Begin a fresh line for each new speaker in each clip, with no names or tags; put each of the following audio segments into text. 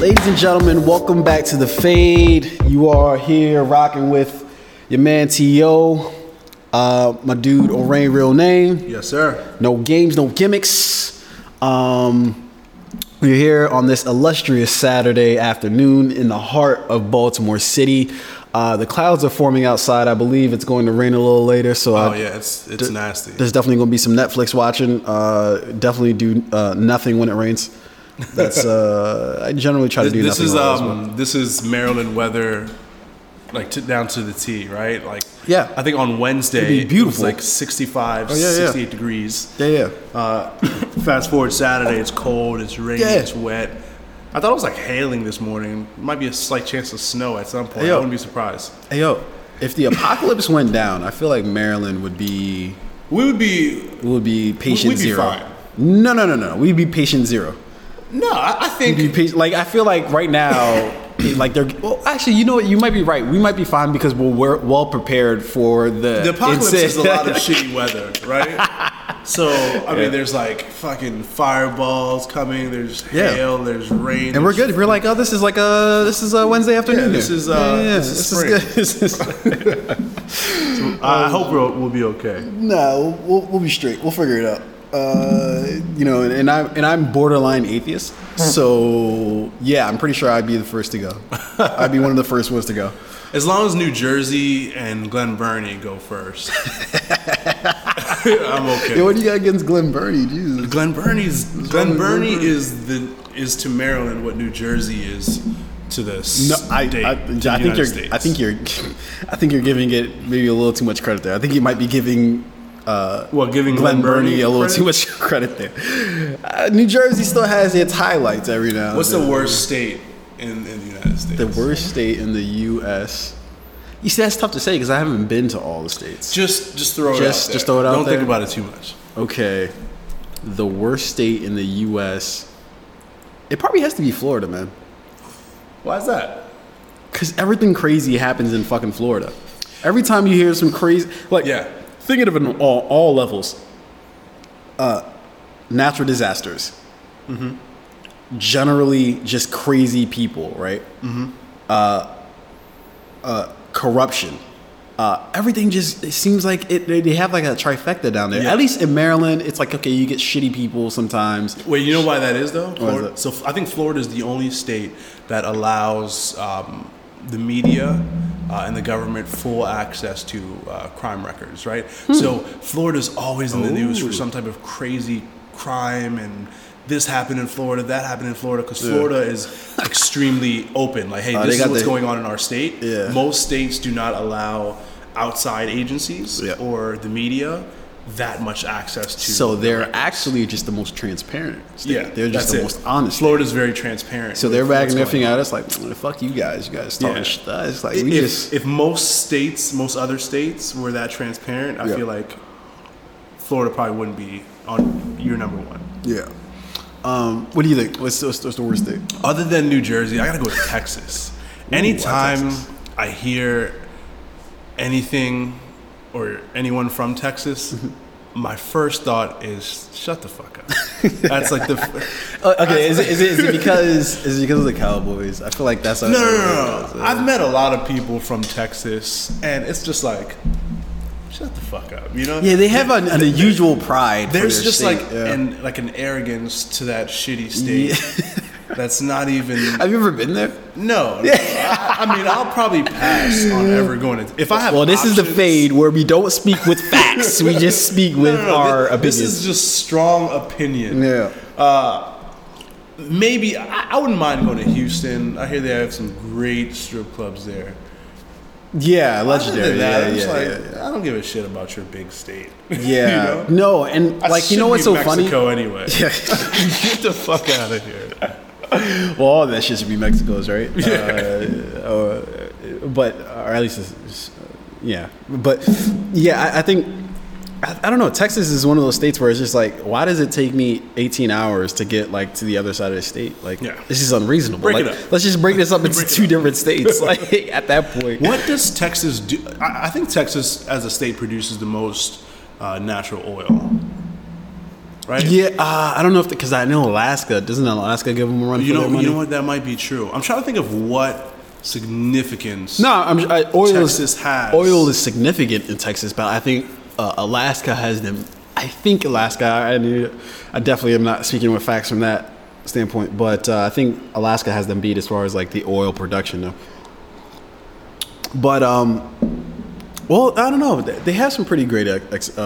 Ladies and gentlemen, welcome back to the Fade. You are here rocking with your man T.O., uh, my dude Orain Real Name.
Yes, sir.
No games, no gimmicks. Um, we're here on this illustrious Saturday afternoon in the heart of Baltimore City. Uh, the clouds are forming outside. I believe it's going to rain a little later. So
Oh
I-
yeah, it's it's
d-
nasty.
There's definitely going to be some Netflix watching. Uh, definitely do uh, nothing when it rains. That's uh, I generally try to do
this is
while it's wet.
um this is Maryland weather, like to, down to the T, right? Like
Yeah.
I think on Wednesday
It'd be
it
beautiful.
like 65,
Oh, yeah, yeah.
68 degrees.
yeah, yeah.
Uh, fast forward Saturday, it's cold, it's rainy,
Yeah.
it's wet. I thought it was like hailing this morning. Might be a slight chance of snow at some point. I wouldn't be surprised.
Hey yo, if the apocalypse went down, I feel like Maryland would be
We would be We
would be patient
We'd be
zero.
fine.
No, no, no, no. We'd be patient zero.
No. I, I think
We'd be pa- like I feel like right now, like they're. Well, actually, you know what? You might be right. We might be fine because we're, we're well prepared for the.
the apocalypse
insa-
is a lot of shitty weather, right? So I mean, there's like fucking fireballs coming. There's
Yeah.
hail. There's rain.
And we're good. We're like, oh, this is like a this is a Wednesday afternoon.
Yeah, this
here.
is, uh,
yeah, yeah,
this is
this is
spring.
good. This is-
I hope we'll, we'll be okay.
No, we'll, we'll be straight. We'll figure it out. Uh, you know, and, and I'm and I'm borderline atheist, so yeah, I'm pretty sure I'd be the first to go. I'd be one of the first ones to go.
As long as New Jersey and Glen Burnie go first, I'm okay.
Yo, what do you got against Glen Burnie? Jesus.
Glen Burnie's Glen Burnie is the is to Maryland what New Jersey is to the
No, I,
state.
I, I
the
think you're.
States.
I think you're. I think you're giving it maybe a little too much credit there. I think you might be giving uh,
well, giving
Glen Burnie a little
credit?
too much credit there. Uh, New Jersey still has its highlights every now. and
What's the worst state in, in the United States?
The worst state in the U.S. You see, that's tough to say because I haven't been to all the states.
Just just throw it
Just-
out there.
just throw it out
Don't
there?
think about it too much.
Okay, the worst state in the U.S. It probably has to be Florida, man.
Why is that?
Because everything crazy happens in fucking Florida. Every time you hear some crazy, like,
Yeah.
Thinking of it on all, all levels. Uh, natural disasters. Generally, just crazy people, right? Uh, uh, corruption. Uh, everything just it seems like it. They they have like a trifecta down there.
Yeah.
At least in Maryland, it's like okay, you get shitty people sometimes.
Wait, you know why that is though? Florida-
it?
So I think Florida is the only state that allows um, the media uh, and the government full access to uh, crime records, right? So Florida's always in the news
Hmm.
For some type of crazy crime and. This happened in Florida. That happened in Florida because
Yeah.
Florida is extremely open. Like, hey,
Uh,
this is what's
the-
going on in our state.
Yeah.
Most states do not allow outside agencies
Yeah.
or the media that much access to.
So they're
records.
actually just the most transparent. State.
Yeah,
they're just the
it.
most honest.
Florida's very transparent.
So they're
what's
bagging their finger at us like, fuck you guys. You guys talking
Yeah.
shit. It's like we
If,
just
if most states, most other states were that transparent, I
Yeah.
feel like Florida probably wouldn't be on your number one.
yeah. Um, what do you think? What's, what's, what's the worst state?
Other than New Jersey, I gotta go with Texas. Anytime
Texas?
I hear anything or anyone from Texas, my first thought is shut the fuck up. That's like the f-
Uh, okay, is it, is, it, is it because is it because of the Cowboys? I feel like that's
no, no, no, no. I've met a lot of people from Texas, and it's just like shut the fuck up. You know?
Yeah, they have an, an unusual pride.
There's just
state,
like
yeah.
an like an arrogance to that shitty state. That's not even
Have you ever been there?
no. no. I, I mean, I'll probably pass on ever going to. If I have
Well, this is the fade where we don't speak with facts. we just speak with
No, no,
our
thi-
opinions.
This is just strong opinion.
yeah.
Uh, maybe I, I wouldn't mind going to Houston. I hear they have some great strip clubs there.
Yeah, legendary.
that,
yeah, yeah,
like,
yeah, yeah.
I don't give a shit about your big state.
Yeah.
you know?
No, and
I
like you know what's so funny?
Mexico anyway.
Yeah.
Get the fuck out of here.
Well, all that shit should be Mexico's, right? Uh, or, but or at least, it's, it's, yeah. But yeah, I, I think I, I don't know. Texas is one of those states where it's just like, why does it take me 18 hours to get like to the other side of the state? Like,
Yeah.
this is unreasonable.
Break it up.
Let's just break this up into two
up.
different states. Like at that point,
What does Texas do? I, I think Texas, as a state, produces the most uh, natural oil. Right?
Yeah, uh, I don't know if because I know Alaska doesn't Alaska give them a run
You
for
know,
their money?
you know what? That might be true. I'm trying to think of what significance.
No, I'm I, oil
Texas
is
has.
oil is significant in Texas, but I think uh, Alaska has them. I think Alaska. I, I, I definitely am not speaking with facts from that standpoint, but uh, I think Alaska has them beat as far as like the oil production though. But um, well, I don't know. They have some pretty great ex, uh,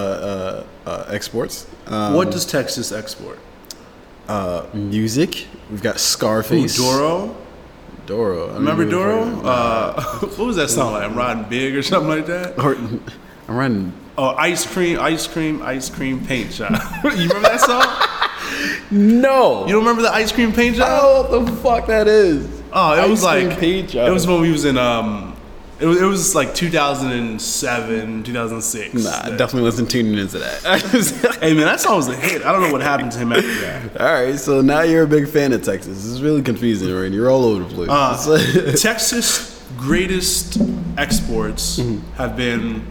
uh, uh, exports. Um,
What does Texas export?
uh, music? We've got
Ooh,
Scarface.
Dorrough.
Dorrough. I
Remember
Dorrough?
Uh, what was that song like? I'm riding big or something like that.
Or, I'm riding.
Oh, ice cream, ice cream, ice cream paint shop. you remember that song?
No.
You don't remember the ice cream paint
don't know what the fuck that is.
Oh, it was
Ice cream
like
paint job.
it was when we was in um, it was, it was like 2007, 2006.
Nah, I definitely wasn't tuning into that.
Hey man, that song was a hit. I don't know what happened to him after that.
All right, so now you're a big fan of Texas. This is really confusing, right? You're all over the place.
Uh, Texas' greatest exports
Mm-hmm.
have been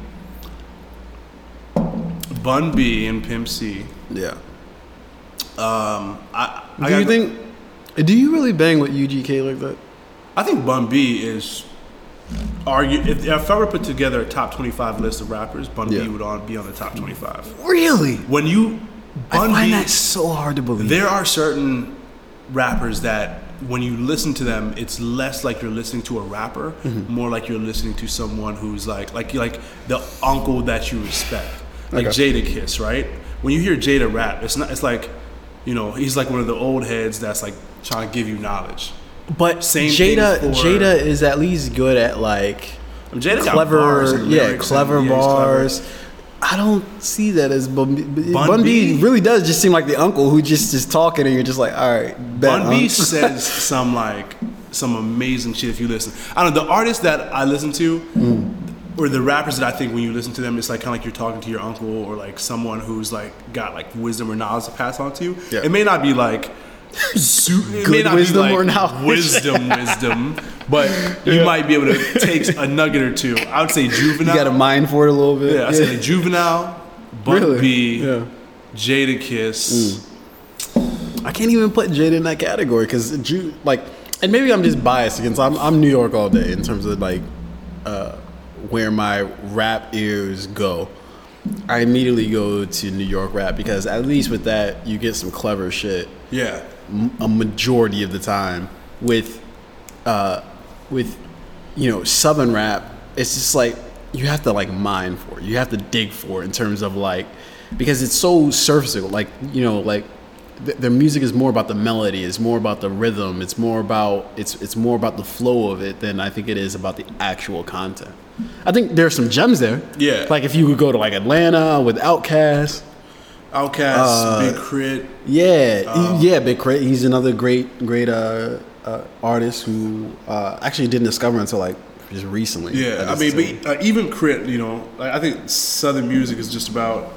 Bun B and Pimp C.
yeah.
Um, I, I
Do you think? Do you really bang with UGK like that?
I think Bun B is argue if, if I were to put together a top 25 list of rappers, Bun
Yeah.
B would on, be on the top 25.
Really?
When you
I
Bun
find
B,
that so hard to believe.
there are certain rappers that when you listen to them, it's less like you're listening to a rapper,
Mm-hmm.
more like you're listening to someone who's like like like the uncle that you respect, like
Okay.
Jadakiss, right? When you hear Jada rap, it's not it's like you know he's like one of the old heads that's like trying to give you knowledge.
But
same
Jada,
for-
Jada is at least good at like
Jada
clever,
bars
yeah, clever
and- yeah, he's clever.
bars. I don't see that as Bun B.
Bun
Bun B
B?
really does just seem like the uncle who just is talking, and you're just like, all right, bet,
Bun B says some like some amazing shit if you listen. I don't know the artists that I listen to,
Mm.
or the rappers that I think when you listen to them, it's like kind of like you're talking to your uncle or like someone who's like got like wisdom or knowledge to pass on to you.
Yeah.
It may not be like.
Good
not
wisdom
like
or knowledge.
wisdom, wisdom, but you might be able to take a nugget or two. I would say
you
juvenile.
got a mind for it a little bit.
Yeah, I say juvenile, Bun
Really?
B,
Yeah.
Jada Kiss.
I can't even put Jada in that category because Ju like, and maybe I'm just biased against. I'm I'm New York all day in terms of like, uh, where my rap ears go. I immediately go to New York rap because at least with that you get some clever shit
Yeah,
a majority of the time with uh with you know southern rap it's just like you have to like mine for it you have to dig for it in terms of like because it's so surfacial like you know like th- their music is more about the melody it's more about the rhythm it's more about it's it's more about the flow of it than i think it is about the actual content i think there's some gems there
Yeah.
like if you could go to like atlanta with Outkast.
Outkast,
Uh,
Big Crit.
Yeah,
Um,
yeah, Big Crit. He's another great, great uh, uh, artist who uh, actually didn't discover until like just recently.
Yeah, I mean, but uh, even K.R.I.T., you know, like, I think Southern music is just about,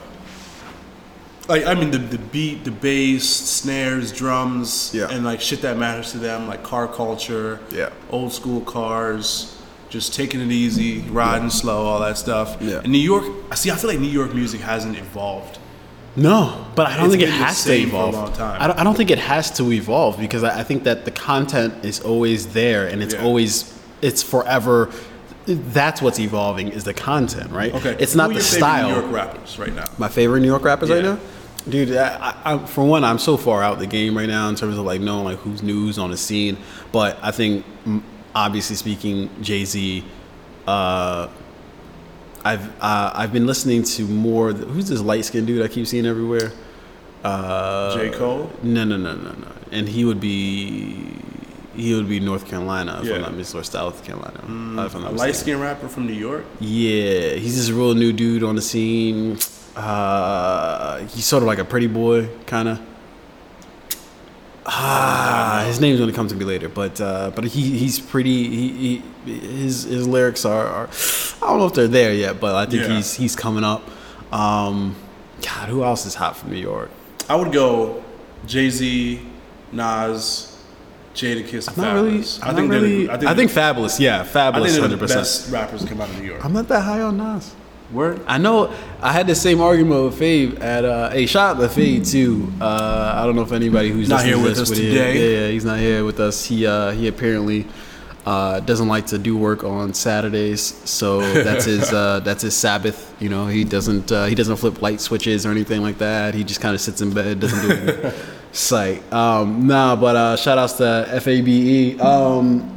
like, I mean, the, the beat, the bass, snares, drums,
Yeah.
and like shit that matters to them, like car culture,
Yeah.
old school cars, just taking it easy, riding slow, all that stuff.
Yeah.
And New York, I see, I feel like New York music hasn't evolved.
No, but I don't
It's
think it has to
same for a
evolve. I don't, I don't think it has to evolve because I, I think that the content is always there and it's
Yeah.
always it's forever. That's what's evolving is the content, right?
Okay,
it's not the style.
New York rappers right now.
My favorite New York rappers right now, dude. I, I, for one, I'm so far out the game right now in terms of like knowing like who's news on the scene. But I think, obviously speaking, Jay Z. Uh, I've uh, I've been listening to more. Who's this light skinned dude I keep seeing everywhere? Uh,
J. Cole?
No, no, no, no, no. And he would be he would be North Carolina if
Yeah.
I'm not mistaken, or South Carolina. uh, if I'm
A
not
light
mistaken.
skinned rapper from New York?
Yeah, he's this real new dude on the scene. Uh, he's sort of like a pretty boy, kind of. Ah, his name's gonna come to me later, but uh, but he he's pretty. He, he his his lyrics are, are I don't know if they're there yet, but I think
Yeah.
he's he's coming up. Um, God, who else is hot from New York?
I would go Jay Z, Nas, Jadakiss, and
Not really.
Fabolous.
I think really.
they're
I think, Fabolous. Yeah,
I
Fabolous.
think
Hundred
the
percent.
best rappers come out of New York.
I'm not that high on Nas.
Word.
I know I had the same argument with Fave at uh a shot the Fade too. Uh I don't know if anybody who's
Not here with us today.
Yeah, yeah, he's not here with us. He uh he apparently uh doesn't like to do work on Saturdays. So that's his uh that's his Sabbath, you know. He doesn't uh he doesn't flip light switches or anything like that. He just kind of sits in bed, doesn't do. Sight. Um nah, but uh shout outs to FABE. Um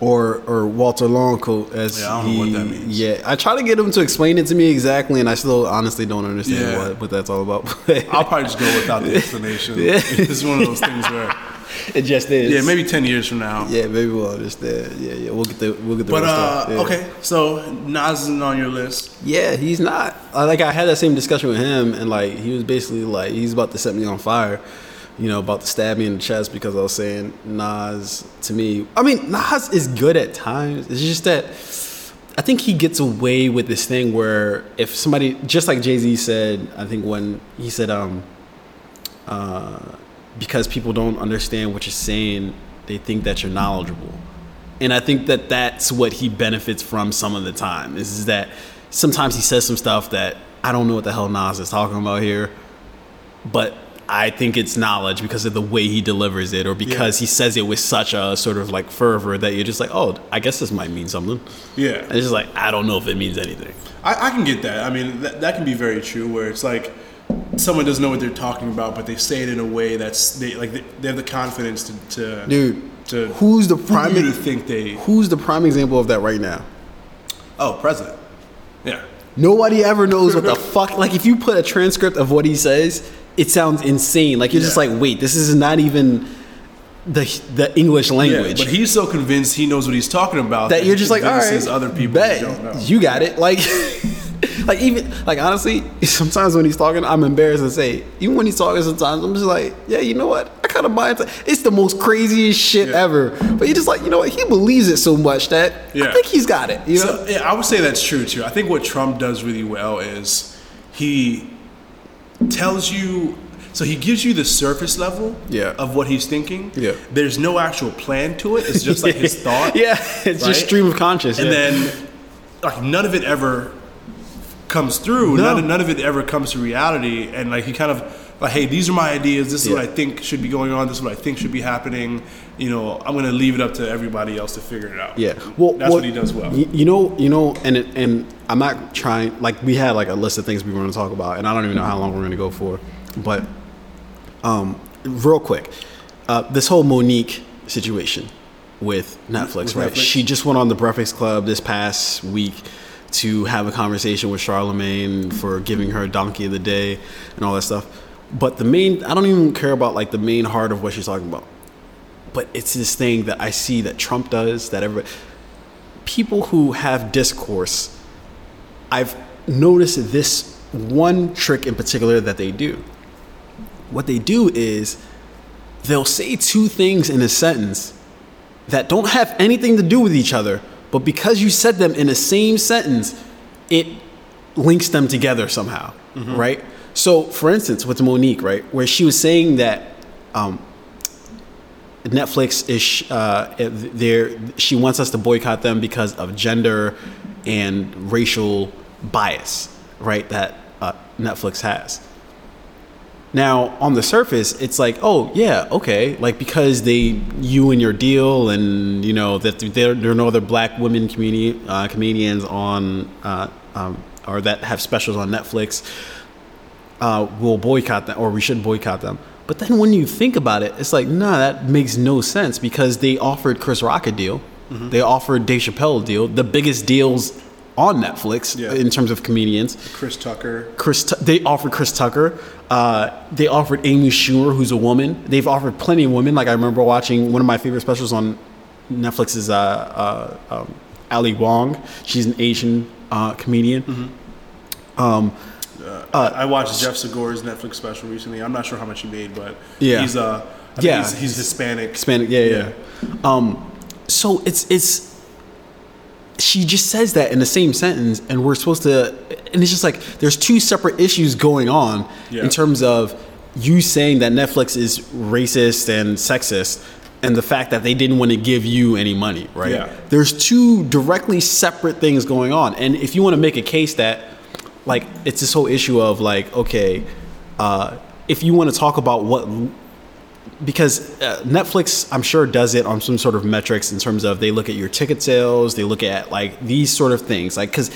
or or Walter Longcoat as
Yeah, I don't know
he
what that means.
yeah I try to get him to explain it to me exactly and I still honestly don't understand
Yeah.
what, what that's all about
I'll probably just go without the explanation.
Yeah.
It's one of those things where,
it just is
yeah, maybe ten years from now.
yeah maybe we'll understand yeah yeah we'll get the we'll get the
But uh.
Yeah.
okay, so Nas isn't on your list.
yeah he's not like I had that same discussion with him and like he was basically like he's about to set me on fire you know about to stab me in the chest because I was saying Nas to me I mean Nas is good at times it's just that I think he gets away with this thing where if somebody, just like Jay Z said, I think when he said, um, uh, because people don't understand what you're saying, they think that you're knowledgeable. And I think that that's what he benefits from some of the time is that sometimes he says some stuff that I don't know what the hell Nas is talking about here, but I think it's knowledge because of the way he delivers it or because he says it with such a sort of like fervor that you're just like, oh, I guess this might mean something.
Yeah,
And it's just like, I don't know if it means anything.
I, I can get that. I mean, that, that can be very true. Where it's like someone doesn't know what they're talking about, but they say it in a way that's they like they, they have the confidence to, to
Dude,
to
who's the
fool
prime
you to think they
who's the prime example of that right now?
oh president. Yeah,
Nobody ever knows what the fuck. Like, if you put a transcript of what he says, it sounds insane. Like, you're just like, wait, this is not even the the English
yeah.
language.
But he's so convinced he knows what he's talking about
that
he
you're just like, all right,
other people
bet.
don't know.
you got it. Like, like even like honestly, sometimes when he's talking, I'm embarrassed to say. Even when he's talking, sometimes I'm just like, yeah, you know what? I kind of buy into. It's the most craziest shit
Yeah.
ever. But you're just like, you know what? He believes it so much that I think he's got it. You know?
So, yeah, I would say that's true too. I think what Trump does really well is he tells you. So he gives you the surface level
Yeah.
of what he's thinking.
Yeah.
There's no actual plan to it. It's just like his thought.
yeah, it's just stream of conscious.
And
yeah.
then like none of it ever comes through.
No.
None, none of it ever comes to reality. And like he kind of like, hey, these are my ideas. This is what I think should be going on. This is what I think should be happening. You know, I'm gonna leave it up to everybody else to figure it out.
Yeah, well,
that's
well,
what he does well.
You know, you know, and it, and I'm not trying. Like we had like a list of things we were going to talk about, and I don't even know how long we're going to go for. But, um, real quick, uh, this whole Mo'Nique situation with Netflix,
With
right?
Netflix.
She just went on the Breakfast Club this past week to have a conversation with Charlemagne for giving her Donkey of the Day and all that stuff. But the main, I don't even care about like the main heart of what she's talking about but it's this thing that I see that Trump does that everybody people who have discourse I've noticed this one trick in particular that they do. What they do is they'll say two things in a sentence that don't have anything to do with each other but because you said them in the same sentence it links them together somehow right? So for instance with Mo'Nique right where she was saying that um, Netflix is uh, there. She wants us to boycott them because of gender and racial bias, right? That uh, Netflix has. Now, on the surface, it's like, oh yeah, okay, like because they you and your deal, and you know that there, there are no other black women community uh, comedians on uh, um, or that have specials on Netflix. Uh, we'll boycott them, or we should boycott them. But then when you think about it, it's like, nah, that makes no sense because they offered Chris Rock a deal, they offered Dave Chappelle a deal, the biggest deals on Netflix
Yeah.
in terms of comedians.
Chris Tucker.
Chris, Tu- they offered Chris Tucker. Uh, they offered Amy Schumer, who's a woman. They've offered plenty of women. Like I remember watching one of my favorite specials on Netflix is uh, uh, um, Ali Wong. She's an Asian uh, comedian. Um,
Uh, I watched Jeff Segura's Netflix special recently. I'm not sure how much he made, but
Yeah.
he's uh, I
Yeah.
he's, he's Hispanic.
Hispanic, yeah, yeah. Um, so it's it's she just says that in the same sentence, and we're supposed to, and it's just like there's two separate issues going on
Yeah.
in terms of you saying that Netflix is racist and sexist, and the fact that they didn't want to give you any money, right?
Yeah.
There's two directly separate things going on. And if you want to make a case that, like, it's this whole issue of, like, okay, uh, if you want to talk about what, because uh, Netflix, I'm sure, does it on some sort of metrics in terms of they look at your ticket sales, they look at, like, these sort of things. Like, because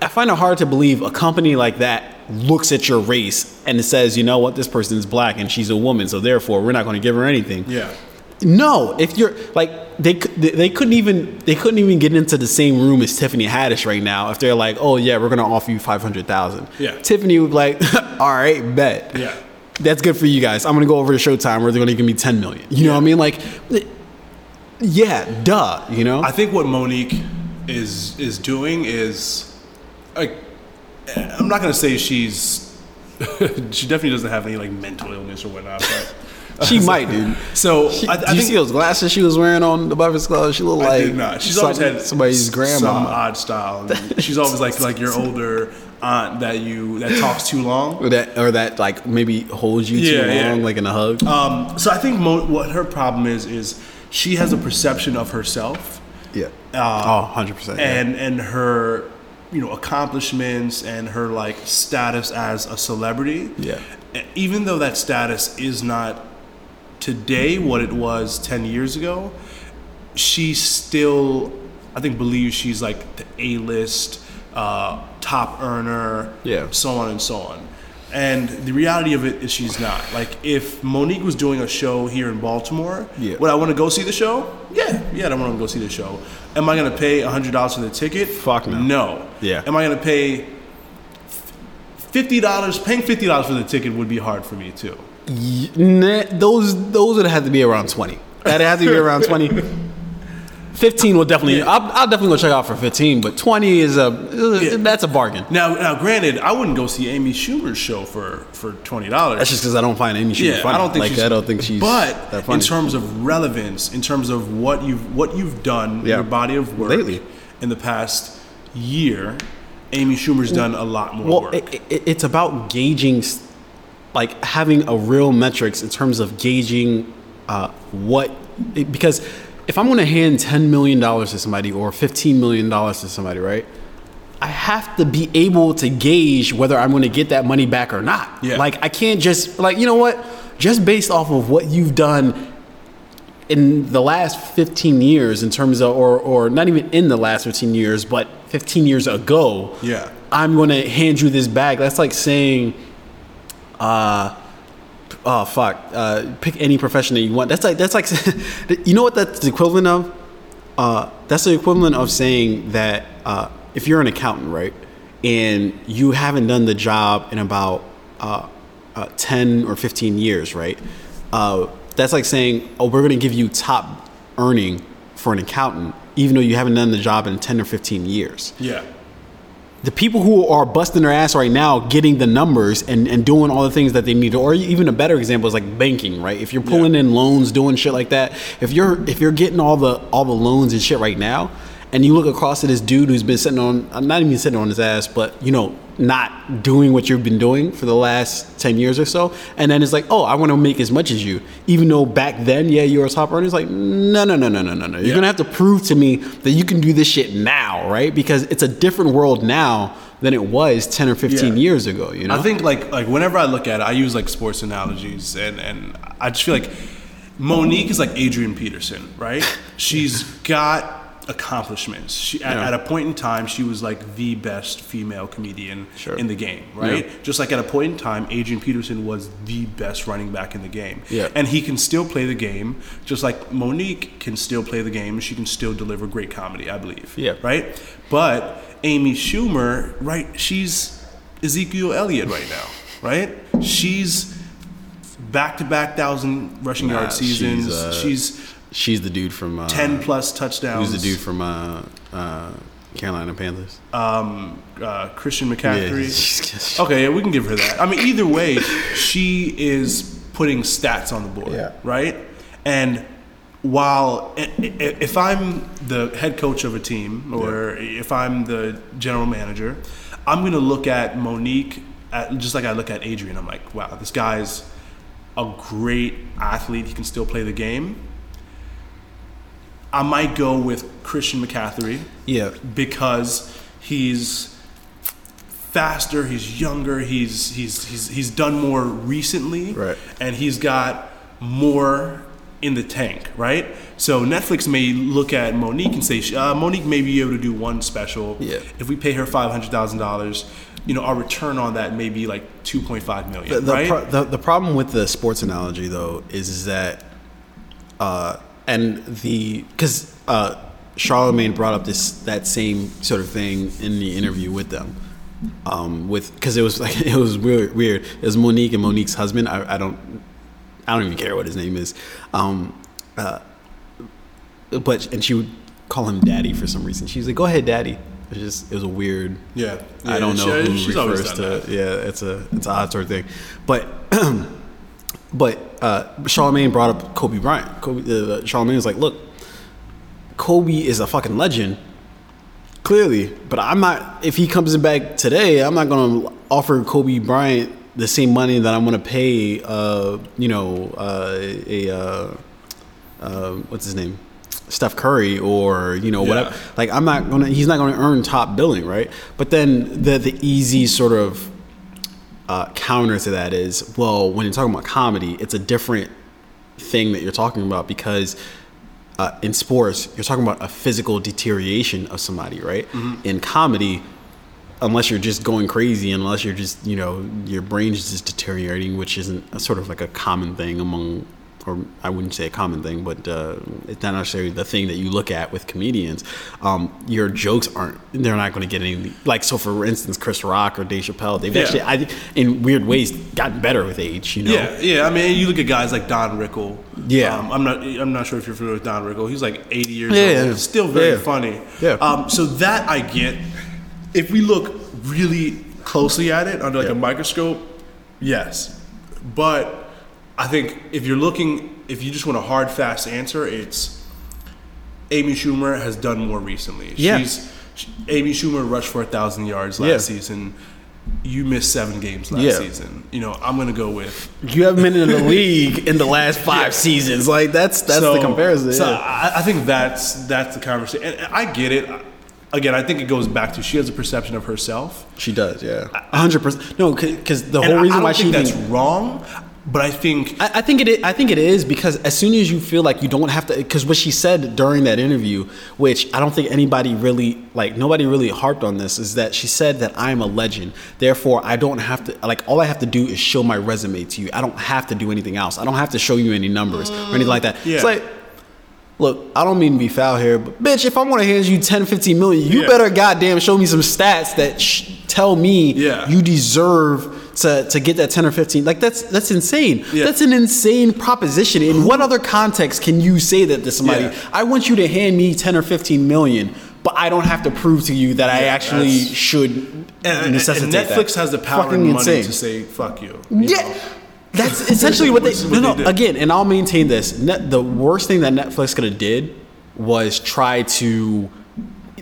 I find it hard to believe a company like that looks at your race and it says, you know what, this person is black and she's a woman, so therefore we're not going to give her anything.
Yeah.
No, if you're like they they couldn't even they couldn't even get into the same room as Tiffany Haddish right now if they're like, oh yeah, we're gonna offer you five hundred thousand.
Yeah.
Tiffany would be like, all right, bet.
Yeah.
That's good for you guys. I'm gonna go over to Showtime where they're gonna give me ten million. You know what I mean? Like, yeah, duh. You know?
I think what Mo'Nique is is doing is like I'm not gonna say she's she definitely doesn't have any like mental illness or whatnot, but
she might, dude.
so
She,
I, I
do you see those glasses she was wearing on the Breakfast Club? She looked like I
did not. She's always had
somebody's grandma.
some odd style. She's always like like your older aunt that you that talks too long.
or that, or that like maybe holds you too
Yeah, yeah.
long, like in a hug.
Um, so I think mo- what her problem is is she has a perception of herself
yeah.
uh,
oh, 100 percent.
and and her you know accomplishments and her like status as a celebrity.
Yeah.
Even though that status is not today what it was 10 years ago, she still I think believes she's like the A-list uh, top earner,
Yeah.
so on and so on. And the reality of it is she's not. Like if Mo'Nique was doing a show here in Baltimore,
Yeah.
would I want to go see the show? Yeah, yeah, I don't want to go see the show. Am I going to pay hundred dollars for the ticket?
Fuck no.
No.
Yeah.
Am I going to pay fifty dollars? Paying fifty dollars for the ticket would be hard for me too.
Those those would have to be around 20. That has to be around 20. 15 will definitely. I'll, I'll definitely go check out for 15, but 20 is a
Yeah.
that's a bargain.
Now, now, granted, I wouldn't go see Amy Schumer's show for for twenty dollars.
That's just because I don't find Amy Schumer
yeah,
funny.
I don't think
like
she's,
I don't think she's.
But
that funny.
in terms of relevance, in terms of what you've what you've done,
Yeah.
your body of work
Lately.
in the past year, Amy Schumer's done a lot more
well,
work.
it, it, it's about gauging, like having a real metrics in terms of gauging uh, what because if I'm going to hand 10 million dollars to somebody or 15 million dollars to somebody, right? I have to be able to gauge whether I'm going to get that money back or not.
Yeah.
Like I can't just like you know what, just based off of what you've done in the last 15 years in terms of or or not even in the last 15 years but 15 years ago
Yeah.
i'm going to hand you this bag that's like saying uh oh fuck. Uh pick any profession that you want. That's like that's like you know what that's the equivalent of? Uh that's the equivalent of saying that uh if you're an accountant right and you haven't done the job in about uh, uh 10 or 15 years right uh that's like saying oh we're going to give you top earning for an accountant even though you haven't done the job in 10 or 15 years.
Yeah.
The people who are busting their ass right now getting the numbers and, and doing all the things that they need to or even a better example is like banking right if you're pulling
Yeah.
in loans doing shit like that if you're if you're getting all the all the loans and shit right now and you look across at this dude who's been sitting on uh, not even sitting on his ass but you know not doing what you've been doing for the last 10 years or so and then it's like oh i want to make as much as you even though back then yeah you were a top earner it's like no no no no no no no you're
Yeah.
gonna have to prove to me that you can do this shit now right because it's a different world now than it was 10 or 15
Yeah.
years ago you know
I think like like whenever I look at it, I use like sports analogies, and and I just feel like Mo'Nique is like Adrian Peterson, right? She's got accomplishments. She at,
Yeah.
at a point in time, she was like the best female comedian
Sure.
in the game, right?
Yeah.
Just like at a point in time, Adrian Peterson was the best running back in the game,
Yeah.
and he can still play the game, just like Mo'Nique can still play the game. She can still deliver great comedy, I believe.
Yeah.
Right. But Amy Schumer, right? She's Ezekiel Elliott right now, right? She's back to back thousand rushing
Nah,
yard seasons.
she's, uh,
She's,
she's the dude from uh,
ten plus touchdowns.
who's the dude from uh, uh, carolina panthers
Um, uh, Christian McCaffrey.
she's-
Okay, yeah, we can give her that. I mean, either way, she is putting stats on the board,
Yeah.
right? And while if I'm the head coach of a team or if I'm the general manager, I'm going to look at Mo'Nique at, just like I look at Adrian. I'm like, wow, this guy's a great athlete. He can still play the game. I might go with Christian McCaffrey
Yeah.
because he's faster, he's younger, he's he's he's he's done more recently,
Right.
and he's got more in the tank, right? So Netflix may look at Mo'Nique and say, uh, Mo'Nique may be able to do one special.
Yeah.
If we pay her five hundred thousand dollars, you know, our return on that may be like two point five million,
The, the,
right?
pro- the, the problem with the sports analogy though is, is that uh, and the because uh, Charlemagne brought up this that same sort of thing in the interview with them um, with because it was like it was weird weird it was Mo'Nique and Mo'Nique's husband I, I don't I don't even care what his name is um, uh, but and she would call him daddy for some reason she was like go ahead daddy it was just it was a weird
yeah.
I don't know
she-
who
she's
refers to.
that.
Yeah, it's a it's odd sort of thing, but but uh, Charlemagne brought up Kobe Bryant. Kobe, uh, Charlemagne was like, "Look, Kobe is a fucking legend, clearly, but I'm not. If he comes back today, I'm not gonna offer Kobe Bryant the same money that I'm gonna pay. Uh, you know, uh, a uh, uh, what's his name." Steph Curry or you know whatever. Like I'm not gonna. He's not gonna earn top billing, right? But then the the easy sort of uh, counter to that is well, when you're talking about comedy, it's a different thing that you're talking about because uh, in sports, you're talking about a physical deterioration of somebody, right? In comedy, unless you're just going crazy, unless you're just you know your brain's just deteriorating, which isn't a sort of like a common thing among. Or I wouldn't say a common thing, but uh, it's not necessarily the thing that you look at with comedians. Um, your jokes aren't; they're not going to get any. Like so, for instance, Chris Rock or Dave Chappelle, they've
Yeah.
actually, I in weird ways, gotten better with age. You know,
Yeah, yeah. I mean, you look at guys like Don Rickle.
Yeah.
um, I'm not. I'm not sure if you're familiar with Don Rickle. He's like 80 years
Yeah,
old.
yeah.
Still very funny.
Yeah.
Um, so that I get. If we look really closely at it under like a microscope, yes. But I think if you're looking, if you just want a hard, fast answer, it's Amy Schumer has done more recently.
Yeah.
She's she, Amy Schumer rushed for a thousand yards last
Yeah.
season. You missed seven games last
Yeah.
season. You know, I'm gonna go with
You haven't been in the league in the last five seasons. Like that's that's the comparison.
So
yeah.
I, I think that's that's the conversation, and I get it. Again, I think it goes back to she has a perception of herself.
She does, yeah, hundred percent. No, because the whole reason why
think
she
that's wrong, but I think
I, I think it. Is, I think it is because as soon as you feel like you don't have to, because what she said during that interview, which I don't think anybody really like, nobody really harped on this, is that she said that I'm a legend. Therefore, I don't have to like. All I have to do is show my resume to you. I don't have to do anything else. I don't have to show you any numbers or anything like that.
yeah.
It's like. Look, I don't mean to be foul here, but bitch, if I want to hand you 10, 15 million, you
Yeah.
better goddamn show me some stats that sh- tell me
Yeah.
you deserve to, to get that 10 or 15. Like that's that's insane.
Yeah.
That's an insane proposition. In what other context can you say that to somebody?
Yeah.
I want you to hand me 10 or 15 million, but I don't have to prove to you that I actually should
and,
necessitate
and Netflix
that.
has the power
Fucking
and money
insane.
to say "fuck you." you
Yeah.
know?
That's essentially what they. No,
what
no.
did.
Again, and I'll maintain this. Net, the worst thing that Netflix could have did was try to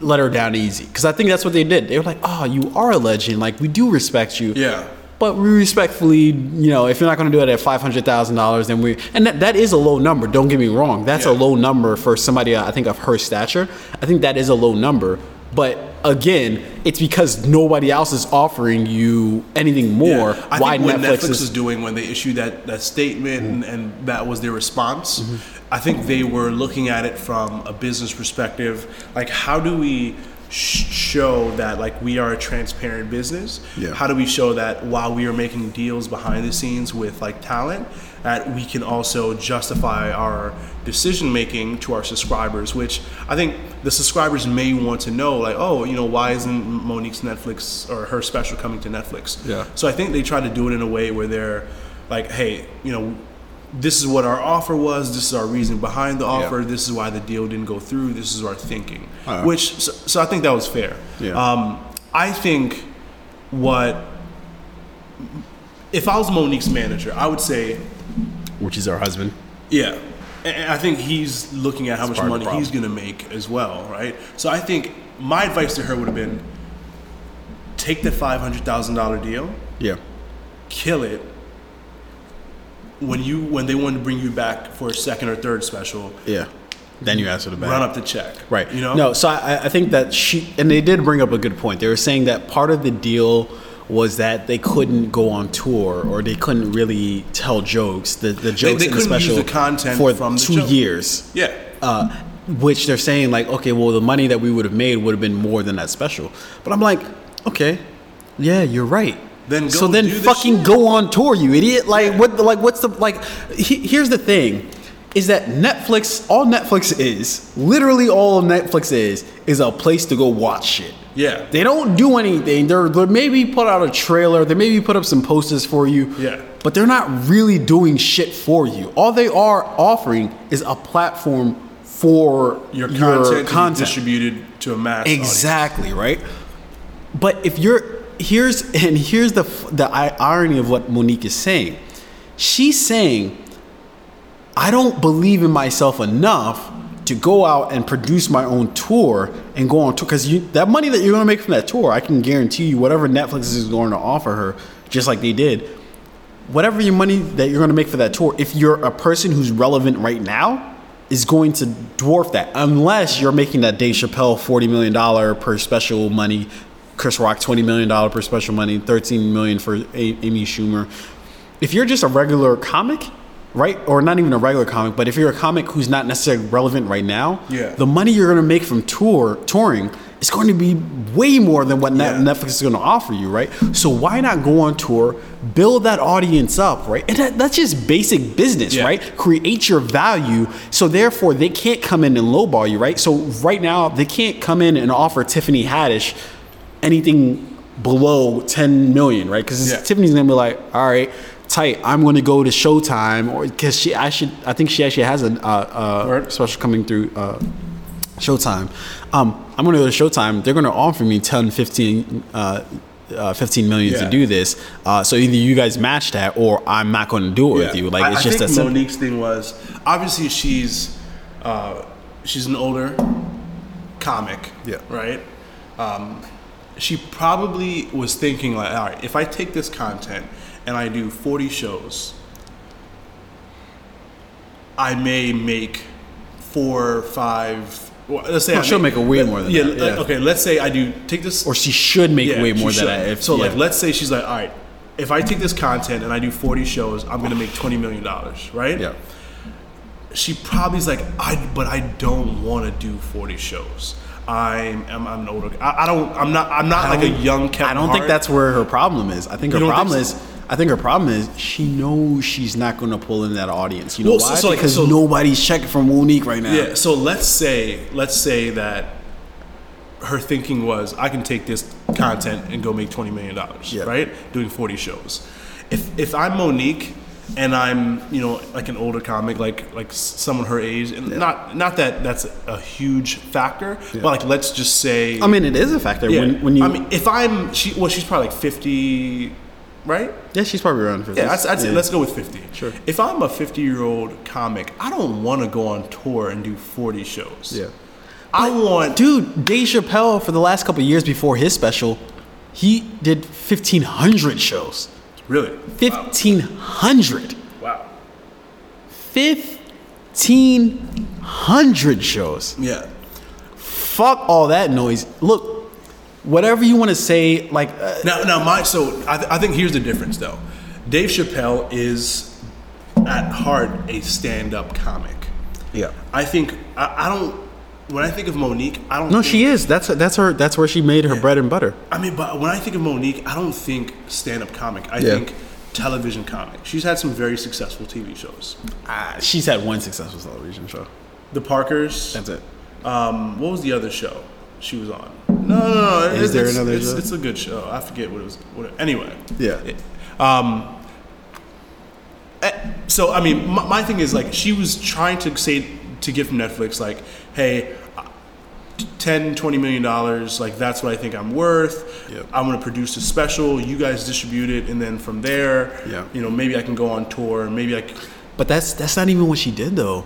let her down easy. Because I think that's what they did. They were like, "Oh, you are a legend. Like we do respect you."
Yeah.
But we respectfully, you know, if you're not going to do it at five hundred thousand dollars, then we and that, that is a low number. Don't get me wrong. That's a low number for somebody. uh, I think of her stature. I think that is a low number. But again, it's because nobody else is offering you anything more.
Yeah. I
Why
think what
Netflix,
Netflix,
is
was doing when they issued that, that statement and, and that was their response,
Mm-hmm.
I think they were looking at it from a business perspective. Like, how do we show that like we are a transparent business?
Yeah.
How do we show that while we are making deals behind the scenes with like talent, that we can also justify our decision making to our subscribers? Which I think the subscribers may want to know, like, oh, you know, why isn't Mo'Nique's Netflix or her special coming to Netflix?
Yeah.
So I think they try to do it in a way where they're like, hey, you know, this is what our offer was. This is our reason behind the offer.
Yeah.
This is why the deal didn't go through. This is our thinking.
Uh-huh.
Which, so, so I think that was fair.
Yeah.
Um, I think what, if I was Mo'Nique's manager, I would say,
which is her husband.
yeah. And I think he's looking at how much
part of the
money he's going to make as well, right? So I think my advice to her would have been take the $500,000 deal,
Yeah.
kill it. When you when they want to bring you back for a second or third special,
Yeah. then you ask for the bag.
run up the check.
Right.
You know.
No, so I, I think that she and they did bring up a good point. They were saying that part of the deal was that they couldn't go on tour or they couldn't really tell jokes. The the jokes
they
in the special
the content
for
from
two
joke.
years.
Yeah.
Uh, which they're saying like, okay, well, the money that we would have made would have been more than that special. But I'm like, okay, yeah, you're right.
Then go
so then fucking
shit.
go on tour, you idiot. Like what? Like what's the like? He, here's the thing. Is that Netflix? All Netflix is, literally all Netflix is, is a place to go watch shit.
Yeah.
They don't do anything. They're, they maybe put out a trailer. They maybe put up some posters for you.
Yeah.
But they're not really doing shit for you. All they are offering is a platform for
Your content, to be
content.
distributed to a mass audience.
Exactly right. But if you're here's and here's the the irony of what Mo'Nique is saying. She's saying, I don't believe in myself enough to go out and produce my own tour and go on tour because that money that you're going to make from that tour, I can guarantee you whatever Netflix is going to offer her, just like they did. Whatever your money that you're going to make for that tour, if you're a person who's relevant right now, is going to dwarf that unless you're making that Dave Chappelle $40 million per special money, Chris Rock $20 million per special money, 13 million for A- Amy Schumer. If you're just a regular comic, right? Or not even a regular comic, but if you're a comic who's not necessarily relevant right now,
Yeah.
the money you're going to make from tour touring is going to be way more than what
Yeah.
Netflix is going to offer you, right? So why not go on tour, build that audience up, right? And that, that's just basic business,
Yeah.
right? Create your value, so therefore they can't come in and lowball you, right? So right now they can't come in and offer Tiffany Haddish anything below 10 million, right? Because
Yeah.
Tiffany's gonna be like, all right, tight. I'm gonna go to Showtime, or because she actually, I think she actually has a, uh, uh, special coming through uh, Showtime. Um, I'm gonna go to Showtime. They're gonna offer me 10, 15, uh, uh, 15 million to do this. Uh, so either you guys match that, or I'm not going to do it with you. Like
I-
it's
I
just that
think
simple.
Mo'Nique's thing was obviously she's uh, she's an older comic,
Yeah.
right. Um, she probably was thinking like, all right, if I take this content and I do forty shows, I may make four, five. Well, let's say
Oh,
I
she'll make a way more than
yeah,
that, yeah.
Okay, let's say I do take this
or she should make
yeah,
way more than that. If,
so,
yeah.
like, let's say she's like, all right, if I take this content and I do 40 shows, I'm gonna make 20 million dollars, right?
yeah.
She probably's like, I, but I don't want to do 40 shows. I'm, I'm, I'm an older. I, I don't. I'm not. I'm not like a young Kevin
I don't
Hart.
think that's where her problem is. I think her
don't think
problem
so?
is. I think her problem is she knows she's not going to pull in that audience. You know
Well,
why?
so, like,
because
so-
nobody's checking for Mo'Nique right now.
Yeah. So let's say, let's say that her thinking was, I can take this content and go make 20 million dollars,
Yeah.
right? Doing 40 shows. If if I'm Mo'Nique and I'm, you know, like an older comic, like like someone her age, and not not that that's a huge factor, but like let's just say,
I mean, it is a factor
yeah.
when, when you.
I mean, if I'm, she, well, she's probably like 50, right?
yeah, she's probably around for
Yeah. I'd, I'd say
Yeah.
let's go with 50.
Sure.
If I'm a 50 year old comic, I don't want to go on tour and do 40 shows.
Yeah.
I want.
Dude, Dave Chappelle for the last couple of years before his special, he did fifteen hundred shows.
Really?
Fifteen hundred.
Wow.
Fifteen hundred shows.
Yeah.
Fuck all that noise. Look, whatever you want to say, like uh,
Now, now my so I, th- I think here's the difference though. Dave Chappelle is at heart a stand-up comic.
yeah.
I think I, I don't. When I think of Mo'Nique, I don't.
No,
think,
she is. That's that's her. That's where she made her bread and butter.
I mean, but when I think of Mo'Nique, I don't think stand-up comic. I
Yeah.
think television comic. She's had some very successful TV shows.
Ah, she's had one successful television show.
The Parkers.
That's it.
Um, what was the other show she was on? No, no, no.
Is
it's,
there
it's-
another
it's,
show?
It's a good show. I forget what it was. What, anyway.
Yeah.
Um, eh, so I mean, my, my thing is like she was trying to say to get from Netflix like, hey. Uh, 10 20 million dollars like that's what i think i'm worth
Yep.
i'm going to produce a special you guys distribute it and then from there
Yeah.
you know maybe i can go on tour maybe i c-
But that's that's not even what she did though.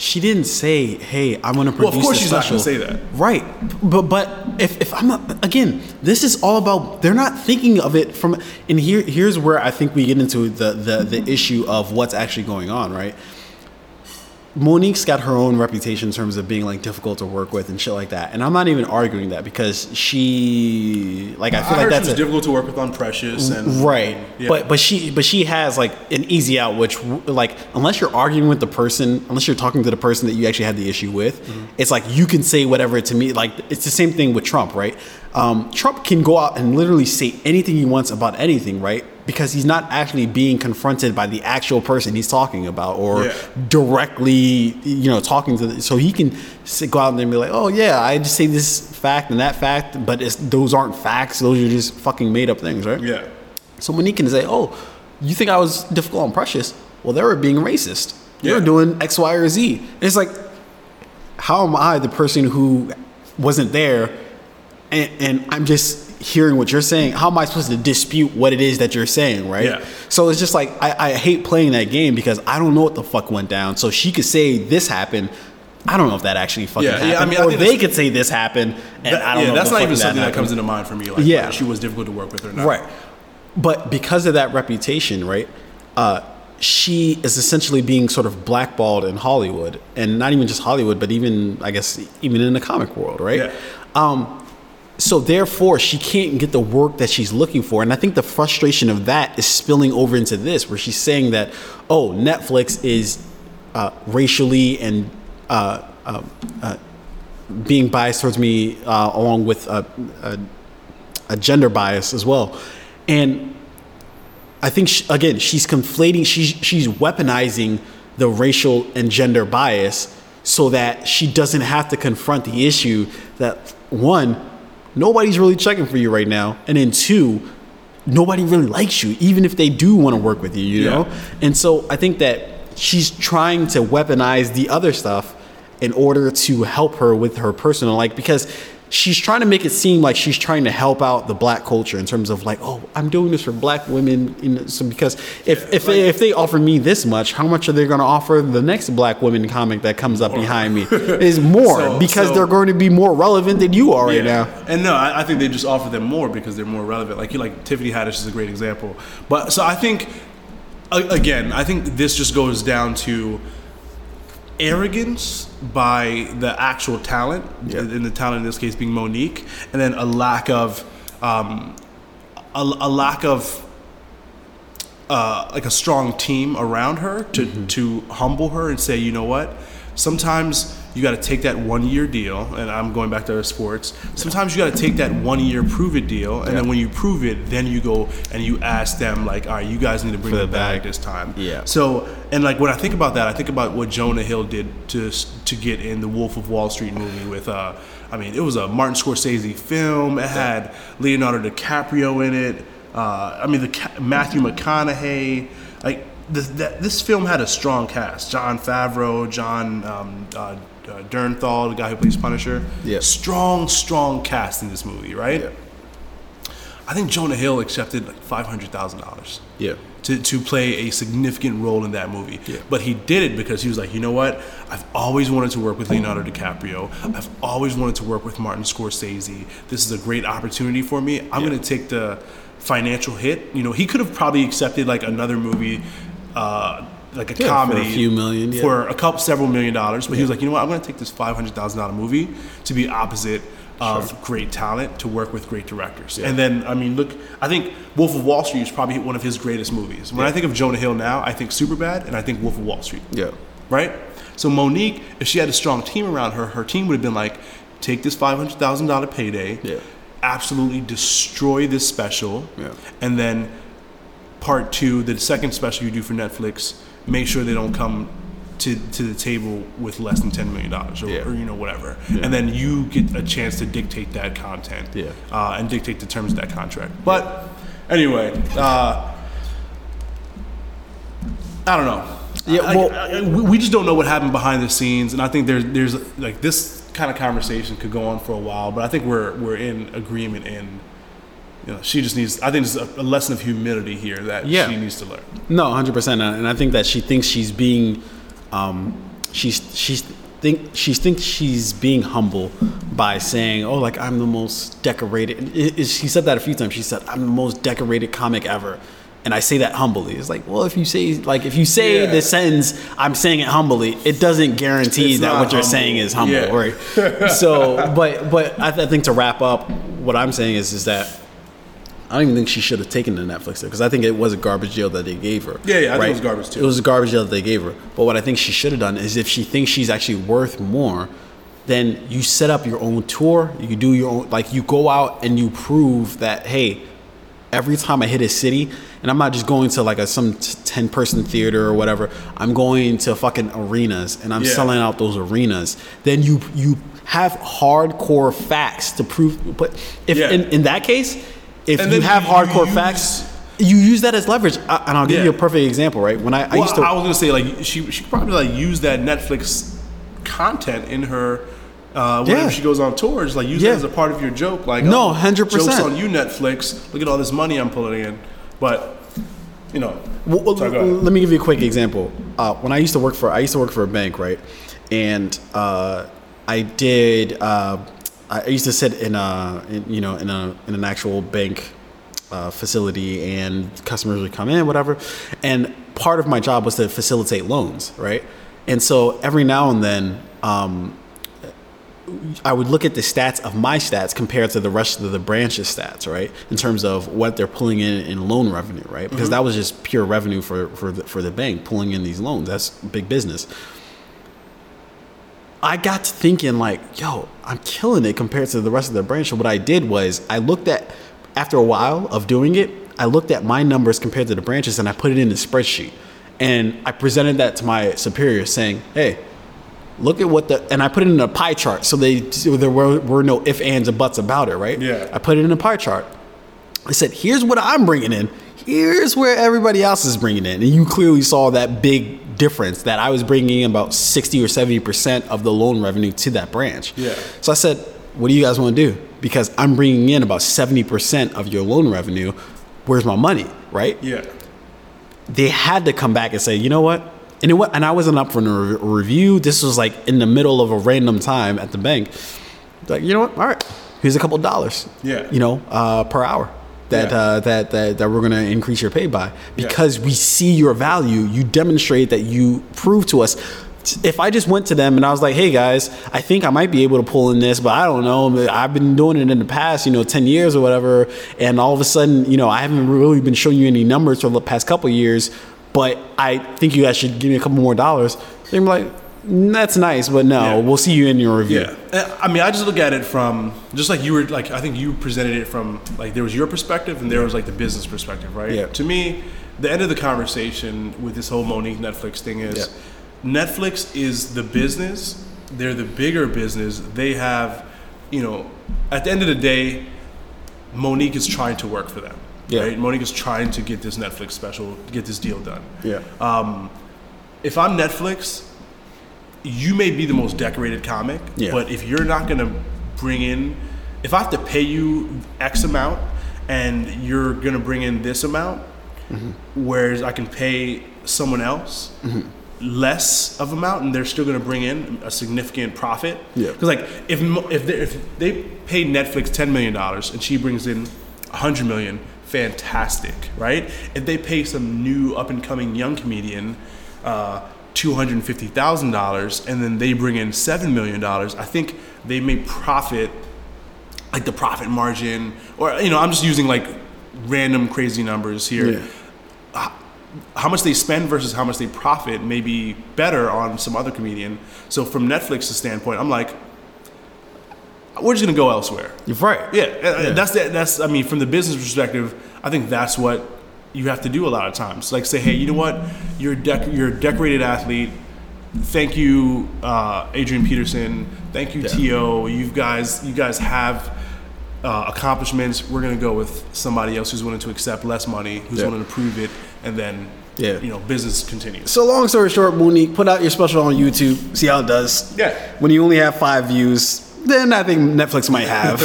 She didn't say, "Hey, I'm going to produce."
Well, of course
a
she's not gonna say that.
right? But but if, if I'm not, again, this is all about. They're not thinking of it from. And here here's where I think we get into the the the issue of what's actually going on. Right? Mo'Nique's got her own reputation in terms of being like difficult to work with and shit like that. And I'm not even arguing that because she like I feel
I
like that's a,
difficult to work with on Precious and
right.
Yeah.
But but she but she has like an easy out, which like unless you're arguing with the person, unless you're talking to the person that you actually had the issue with,
Mm-hmm.
it's like you can say whatever to me. Like it's the same thing with Trump, right? Um, Trump can go out and literally say anything he wants about anything, right? Because he's not actually being confronted by the actual person he's talking about or
Yeah.
directly, you know, talking to. The, so he can sit, go out there and be like, "Oh yeah, I just say this fact and that fact, but it's, those aren't facts. Those are just fucking made up things, right?"
yeah.
So Mo'Nique can say, "Oh, you think I was difficult and precious? Well, they were being racist. They were
Yeah.
doing X, Y, or Z." And it's like, how am I the person who wasn't there, and, and I'm just hearing what you're saying? How am I supposed to dispute what it is that you're saying, right?
Yeah.
So it's just like I, I hate playing that game because I don't know what the fuck went down. So she could say this happened. I don't know if that actually fucking
Yeah,
happened.
yeah, I mean, I
or they could say this happened, and
That-
I don't
yeah,
know.
that's not even something that
happened.
comes into mind for me. Like,
Yeah.
whether she was difficult to work with or not.
Right. But because of that reputation, right, uh, she is essentially being sort of blackballed in Hollywood, and not even just Hollywood, but even I guess even in the comic world, right?
Yeah.
Um, so therefore, she can't get the work that she's looking for, and I think the frustration of that is spilling over into this, where she's saying that, oh, Netflix is uh, racially and uh, uh, uh, being biased towards me, uh, along with uh, uh, a gender bias as well. And I think she, again, she's conflating, she's she's weaponizing the racial and gender bias so that she doesn't have to confront the issue that one, nobody's really checking for you right now, and then two, nobody really likes you, even if they do want to work with you, you
Yeah.
know. And so I think that she's trying to weaponize the other stuff in order to help her with her personal like because she's trying to make it seem like she's trying to help out the black culture in terms of like oh i'm doing this for black women you know, so because if if, they, if they offer me this much how much are they going to offer the next black women comic that comes up behind me is more
So-
because
so-
they're going to be more relevant than you are right now
And no, I, I think they just offer them more because they're more relevant. Like you, like Tiffany Haddish is a great example. But so I think, again, I think this just goes down to arrogance by the actual talent,
Yeah.
and the talent in this case being Mo'Nique, and then a lack of, um, a, a lack of uh, like a strong team around her to
Mm-hmm.
to humble her and say, you know what, sometimes you got to take that one year deal, and I'm going back to our sports. Sometimes you got to take that one year prove it deal, and then when you prove it, then you go and you ask them like, all right, you guys need to bring
For
the
the
bag
bag.
this time.
Yeah.
So and like when I think about that, I think about what Jonah Hill did to to get in the Wolf of Wall Street movie with. Uh, I mean, it was a Martin Scorsese film. It had Leonardo DiCaprio in it. Uh, I mean, the Matthew McConaughey. Like this, that, this film had a strong cast: Jon Favreau, Jon um, uh, uh, Bernthal, the guy who plays Punisher.
Yeah.
Strong, strong cast in this movie, right? I think Jonah Hill accepted like five hundred thousand dollars
yeah
to, to play a significant role in that movie.
Yeah.
But he did it because he was like, you know what? I've always wanted to work with Leonardo DiCaprio. I've always wanted to work with Martin Scorsese. This is a great opportunity for me. I'm going to take the financial hit. You know, he could have probably accepted like another movie, uh, like a
for a
comedy,
few million, yeah.
for a couple, several million dollars. But he was like, you know what? I'm going to take this five hundred thousand dollar movie to be opposite of great talent to work with great directors. And then, I mean, look, I think Wolf of Wall Street is probably one of his greatest movies. When I think of Jonah Hill now, I think Superbad and I think Wolf of Wall Street.
yeah
Right? So Mo'Nique, if she had a strong team around her, her team would have been like, take this five hundred thousand dollar payday,
Yeah.
absolutely destroy this special,
Yeah.
and then part two, the second special you do for Netflix, make sure they don't come to, to the table with less than ten million dollars or,
Yeah.
or you know whatever,
Yeah.
and then you get a chance to dictate that content,
Yeah.
uh, and dictate the terms of that contract. But anyway, uh, I don't know.
Yeah, well-
I- I- we we just don't know what happened behind the scenes, and I think there's there's like this kind of conversation could go on for a while, but I think we're we're in agreement in. You know, she just needs. I think it's a, a lesson of humility here that
Yeah.
she needs to learn.
No, hundred percent, and I think that she thinks she's being, um, she's she's think she thinks she's being humble by saying, "Oh, like I'm the most decorated." It- it- she said that a few times. She said, "I'm the most decorated comic ever," And I say that humbly. It's like, well, if you say like if you say
Yeah.
the sentence, I'm saying it humbly. It doesn't guarantee
It's
that what you're saying is humble,
Yeah.
right? so, but but I, th- I think to wrap up, what I'm saying is is that I don't even think she should have taken the Netflix deal because I think it was a garbage deal that they gave her.
Yeah, yeah, I think it was garbage, too.
It was a garbage deal that they gave her. But what I think she should have done is if she thinks she's actually worth more, then you set up your own tour. You do your own like you go out and you prove that hey, every time I hit a city, and I'm not just going to like a some ten person theater or whatever. I'm going to fucking arenas and I'm
Yeah.
selling out those arenas. Then you you have hardcore facts to prove. But if
Yeah.
in, in that case, if
And
you have
you
hardcore
use-
facts, you use that as leverage. I, and I'll give
Yeah.
you a perfect example. Right when I, I used to.
I was gonna say like she she probably like use that Netflix content in her. Uh, whenever
Yeah.
she goes on tours, like use
Yeah.
that as a part of your joke. Like,
No,
oh,
100%.
Jokes on you, Netflix. Look at all this money I'm pulling in. But you know,
Well, well,
Sorry, go
let me give you a quick example. Uh, when I used to work for, I used to work for a bank, right? And uh, I did. Uh, I used to sit in a, in, you know, in a in an actual bank uh, facility, and customers would come in, whatever. And part of my job was to facilitate loans, right? And so every now and then, um, I would look at the stats of my stats compared to the rest of the branch's stats, right? In terms of what they're pulling in in loan revenue, right? Because that was just pure revenue for for the, for the bank pulling in these loans. That's big business. I got to thinking like, yo, I'm killing it compared to the rest of the branch. So what I did was I looked at after a while of doing it, I looked at my numbers compared to the branches and I put it in the spreadsheet. And I presented that to my superior saying, hey, look at what the and I put it in a pie chart so they so there were, were no if ands or buts about it, right?
Yeah.
I put it in a pie chart. I said, here's what I'm bringing in. Here's where everybody else is bringing in. And you clearly saw that big difference that I was bringing in about 60 or 70% of the loan revenue to that branch.
Yeah.
So I said, what do you guys want to do? Because I'm bringing in about 70% of your loan revenue. Where's my money, right?
yeah,
they had to come back and say, you know what? And it wa- and I wasn't up for a re- review. This was like in the middle of a random time at the bank. Like, you know what? All right, here's a couple of dollars.
Yeah.
You know, uh, per hour. That,
Yeah.
uh, that that that we're gonna increase your pay by because we see your value. You demonstrate that you prove to us. If I just went to them and I was like, "Hey guys, I think I might be able to pull in this, but I don't know. I've been doing it in the past, you know, ten years or whatever, and all of a sudden, you know, I haven't really been showing you any numbers for the past couple years, but I think you guys should give me a couple more dollars." They're like, "Mm, "That's nice, but no,
Yeah.
we'll see you in your review."
yeah. Uh, I mean, I just look at it from just like you were like I think you presented it from like there was your perspective and there was like the business perspective, right?
Yeah.
To me, the end of the conversation with this whole Mo'Nique Netflix thing is. Netflix is the business. They're the bigger business. They have, you know, at the end of the day, Mo'Nique is trying to work for them.
Yeah.
Right? Mo'Nique is trying to get this Netflix special, get this deal done.
Yeah.
if I'm Netflix, you may be the most decorated comic,
Yeah.
but if you're not gonna bring in, if I have to pay you X amount and you're gonna bring in this amount,
Mm-hmm.
whereas I can pay someone else less of amount and they're still gonna bring in a significant profit.
Yeah.
Because like if if they, if they pay Netflix ten million dollars and she brings in a hundred million, fantastic, right? If they pay some new up and coming young comedian uh, two hundred and fifty thousand dollars and then they bring in seven million dollars, I think they may profit like the profit margin or you know I'm just using like random crazy numbers here
Yeah.
how much they spend versus how much they profit may be better on some other comedian. So from Netflix's standpoint, I'm like, we're just gonna go elsewhere.
You're right.
Yeah, uh, that's the, that's I mean from the business perspective, I think that's what you have to do a lot of times. Like say, hey, you know what, you're a dec- you're a decorated athlete. Thank you, uh, Adrian Peterson. Thank you, To. You guys, you guys have uh, accomplishments. We're gonna go with somebody else who's willing to accept less money, who's
Yeah.
willing to prove it, and then
Yeah.
you know, business continues.
So long story short, Mo'Nique, put out your special on YouTube. See how it does.
Yeah.
When you only have five views, then I think Netflix might have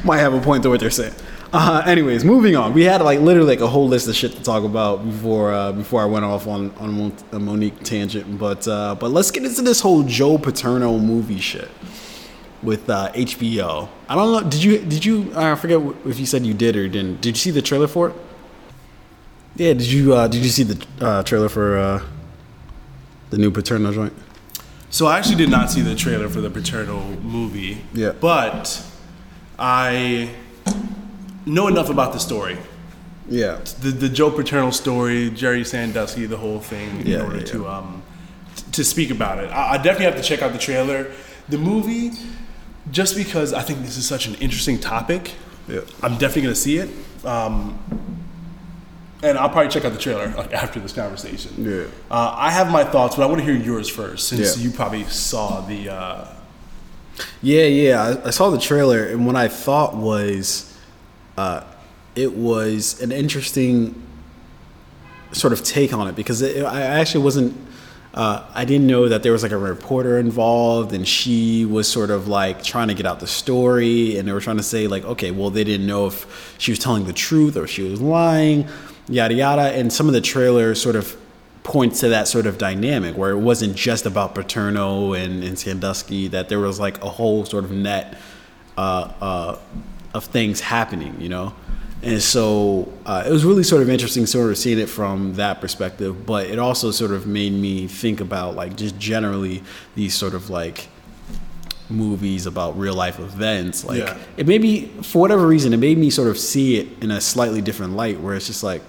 might have a point to what they're saying. Uh, anyways, moving on. We had like literally like a whole list of shit to talk about before uh, before I went off on on a Mon- a Mo'Nique tangent. But uh, but let's get into this whole Joe Paterno movie shit with uh, HBO. I don't know. Did you did you? I forget if you said you did or didn't. Did you see the trailer for it? Yeah, did you uh, did you see the uh, trailer for uh, the new Paterno joint?
So I actually did not see the trailer for the Paterno movie.
Yeah.
But I know enough about the story.
Yeah,
The the Joe Paterno story, Jerry Sandusky, the whole thing, in
Yeah,
order
yeah,
to um t- to speak about it. I, I definitely have to check out the trailer. The movie, just because I think this is such an interesting topic.
yeah.
I'm definitely gonna see it. Um, and I'll probably check out the trailer like, after this conversation.
Yeah.
Uh, I have my thoughts, but I want to hear yours first, since
Yeah.
you probably saw the. Uh,
Yeah, yeah. I, I saw the trailer, and what I thought was, uh, it was an interesting sort of take on it because it, I actually wasn't. Uh, I didn't know that there was like a reporter involved, and she was sort of like trying to get out the story, and they were trying to say like, okay, well, they didn't know if she was telling the truth or she was lying, yada yada. And some of the trailers sort of points to that sort of dynamic where it wasn't just about Paterno and, and Sandusky, that there was like a whole sort of net uh, uh, of things happening, you know? And so uh, it was really sort of interesting, sort of seeing it from that perspective. But it also sort of made me think about like just generally these sort of like movies about real life events. Like
Yeah.
it made me, for whatever reason, it made me sort of see it in a slightly different light, where it's just like,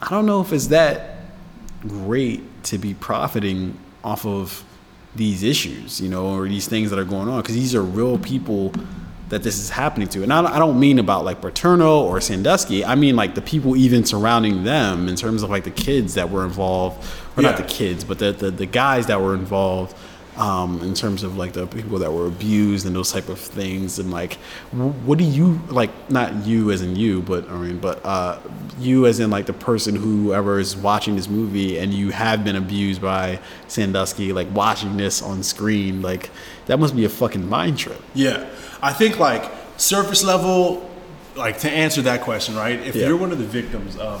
I don't know if it's that great to be profiting off of these issues, you know, or these things that are going on, because these are real people that this is happening to. And I don't, mean about like Paterno or Sandusky. I mean like the people even surrounding them in terms of like the kids that were involved, or not the kids, but the, the, the guys that were involved um, in terms of like the people that were abused and those type of things and like what do you like not you as in you but i mean but uh, you as in like the person whoever is watching this movie and you have been abused by sandusky like watching this on screen like that must be a fucking mind trip
yeah, I think like surface level, like to answer that question, right? If
Yeah.
you're one of the victims of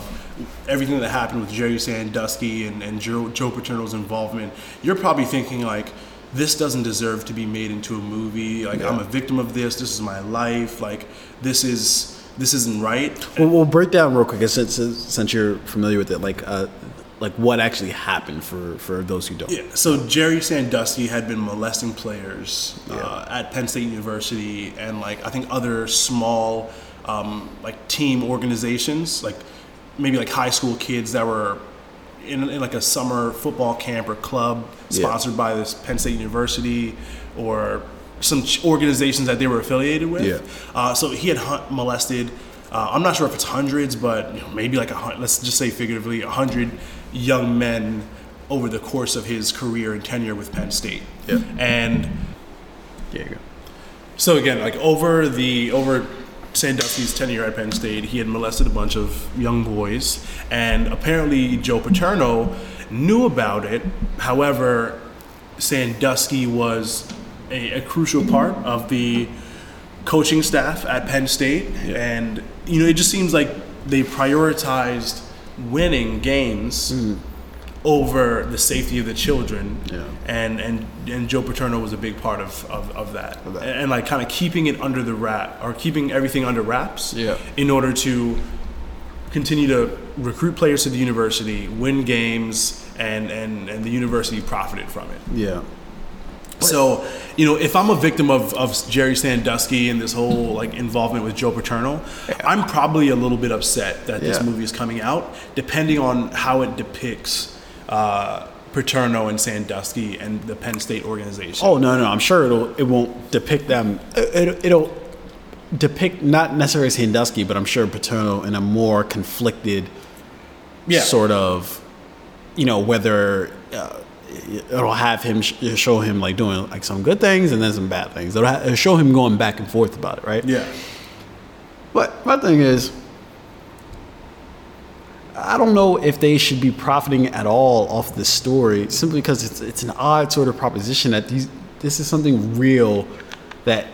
everything that happened with Jerry Sandusky and, and Joe, Joe Paterno's involvement, you're probably thinking like, this doesn't deserve to be made into a movie. Like I'm a victim of this. This is my life. Like this is this isn't right.
well, we'll break down real quick since since you're familiar with it like uh like what actually happened for for those who don't
Yeah. So Jerry Sandusky had been molesting players uh, at Penn State University and like I think other small um, like team organizations, like maybe like high school kids that were in, in like a summer football camp or club
Yeah.
sponsored by this Penn State University or some organizations that they were affiliated with.
Yeah.
Uh, so he had hunt, molested. Uh, I'm not sure if it's hundreds, but you know, maybe like a hun- let's just say figuratively a hundred young men over the course of his career and tenure with Penn State.
Yeah.
And
yeah you go.
so again, like over the over Sandusky's tenure at Penn State, he had molested a bunch of young boys, and apparently Joe Paterno knew about it. However, Sandusky was a, a crucial part of the coaching staff at Penn State, and you know it just seems like they prioritized winning games mm-hmm. over the safety of the children.
Yeah.
And and and Joe Paterno was a big part of of, of that,
Of that.
And, and, like kind of keeping it under the wrap or keeping everything under wraps.
Yeah.
In order to continue to recruit players to the university, win games, and and and the university profited from it.
yeah
So, you know, if I'm a victim of, of Jerry Sandusky and this whole like involvement with Joe Paterno, I'm probably a little bit upset that this movie is coming out, depending on how it depicts uh, Paterno and Sandusky and the Penn State organization.
Oh no, no, I'm sure it'll it won't depict them. It, it'll depict not necessarily Sandusky, but I'm sure Paterno in a more conflicted
yeah,
sort of, you know, whether uh, it'll have him sh- show him like doing like some good things and then some bad things. It'll, ha- it'll show him going back and forth about it, right?
yeah,
But my thing is, I don't know if they should be profiting at all off this story simply because it's it's an odd sort of proposition that these this is something real that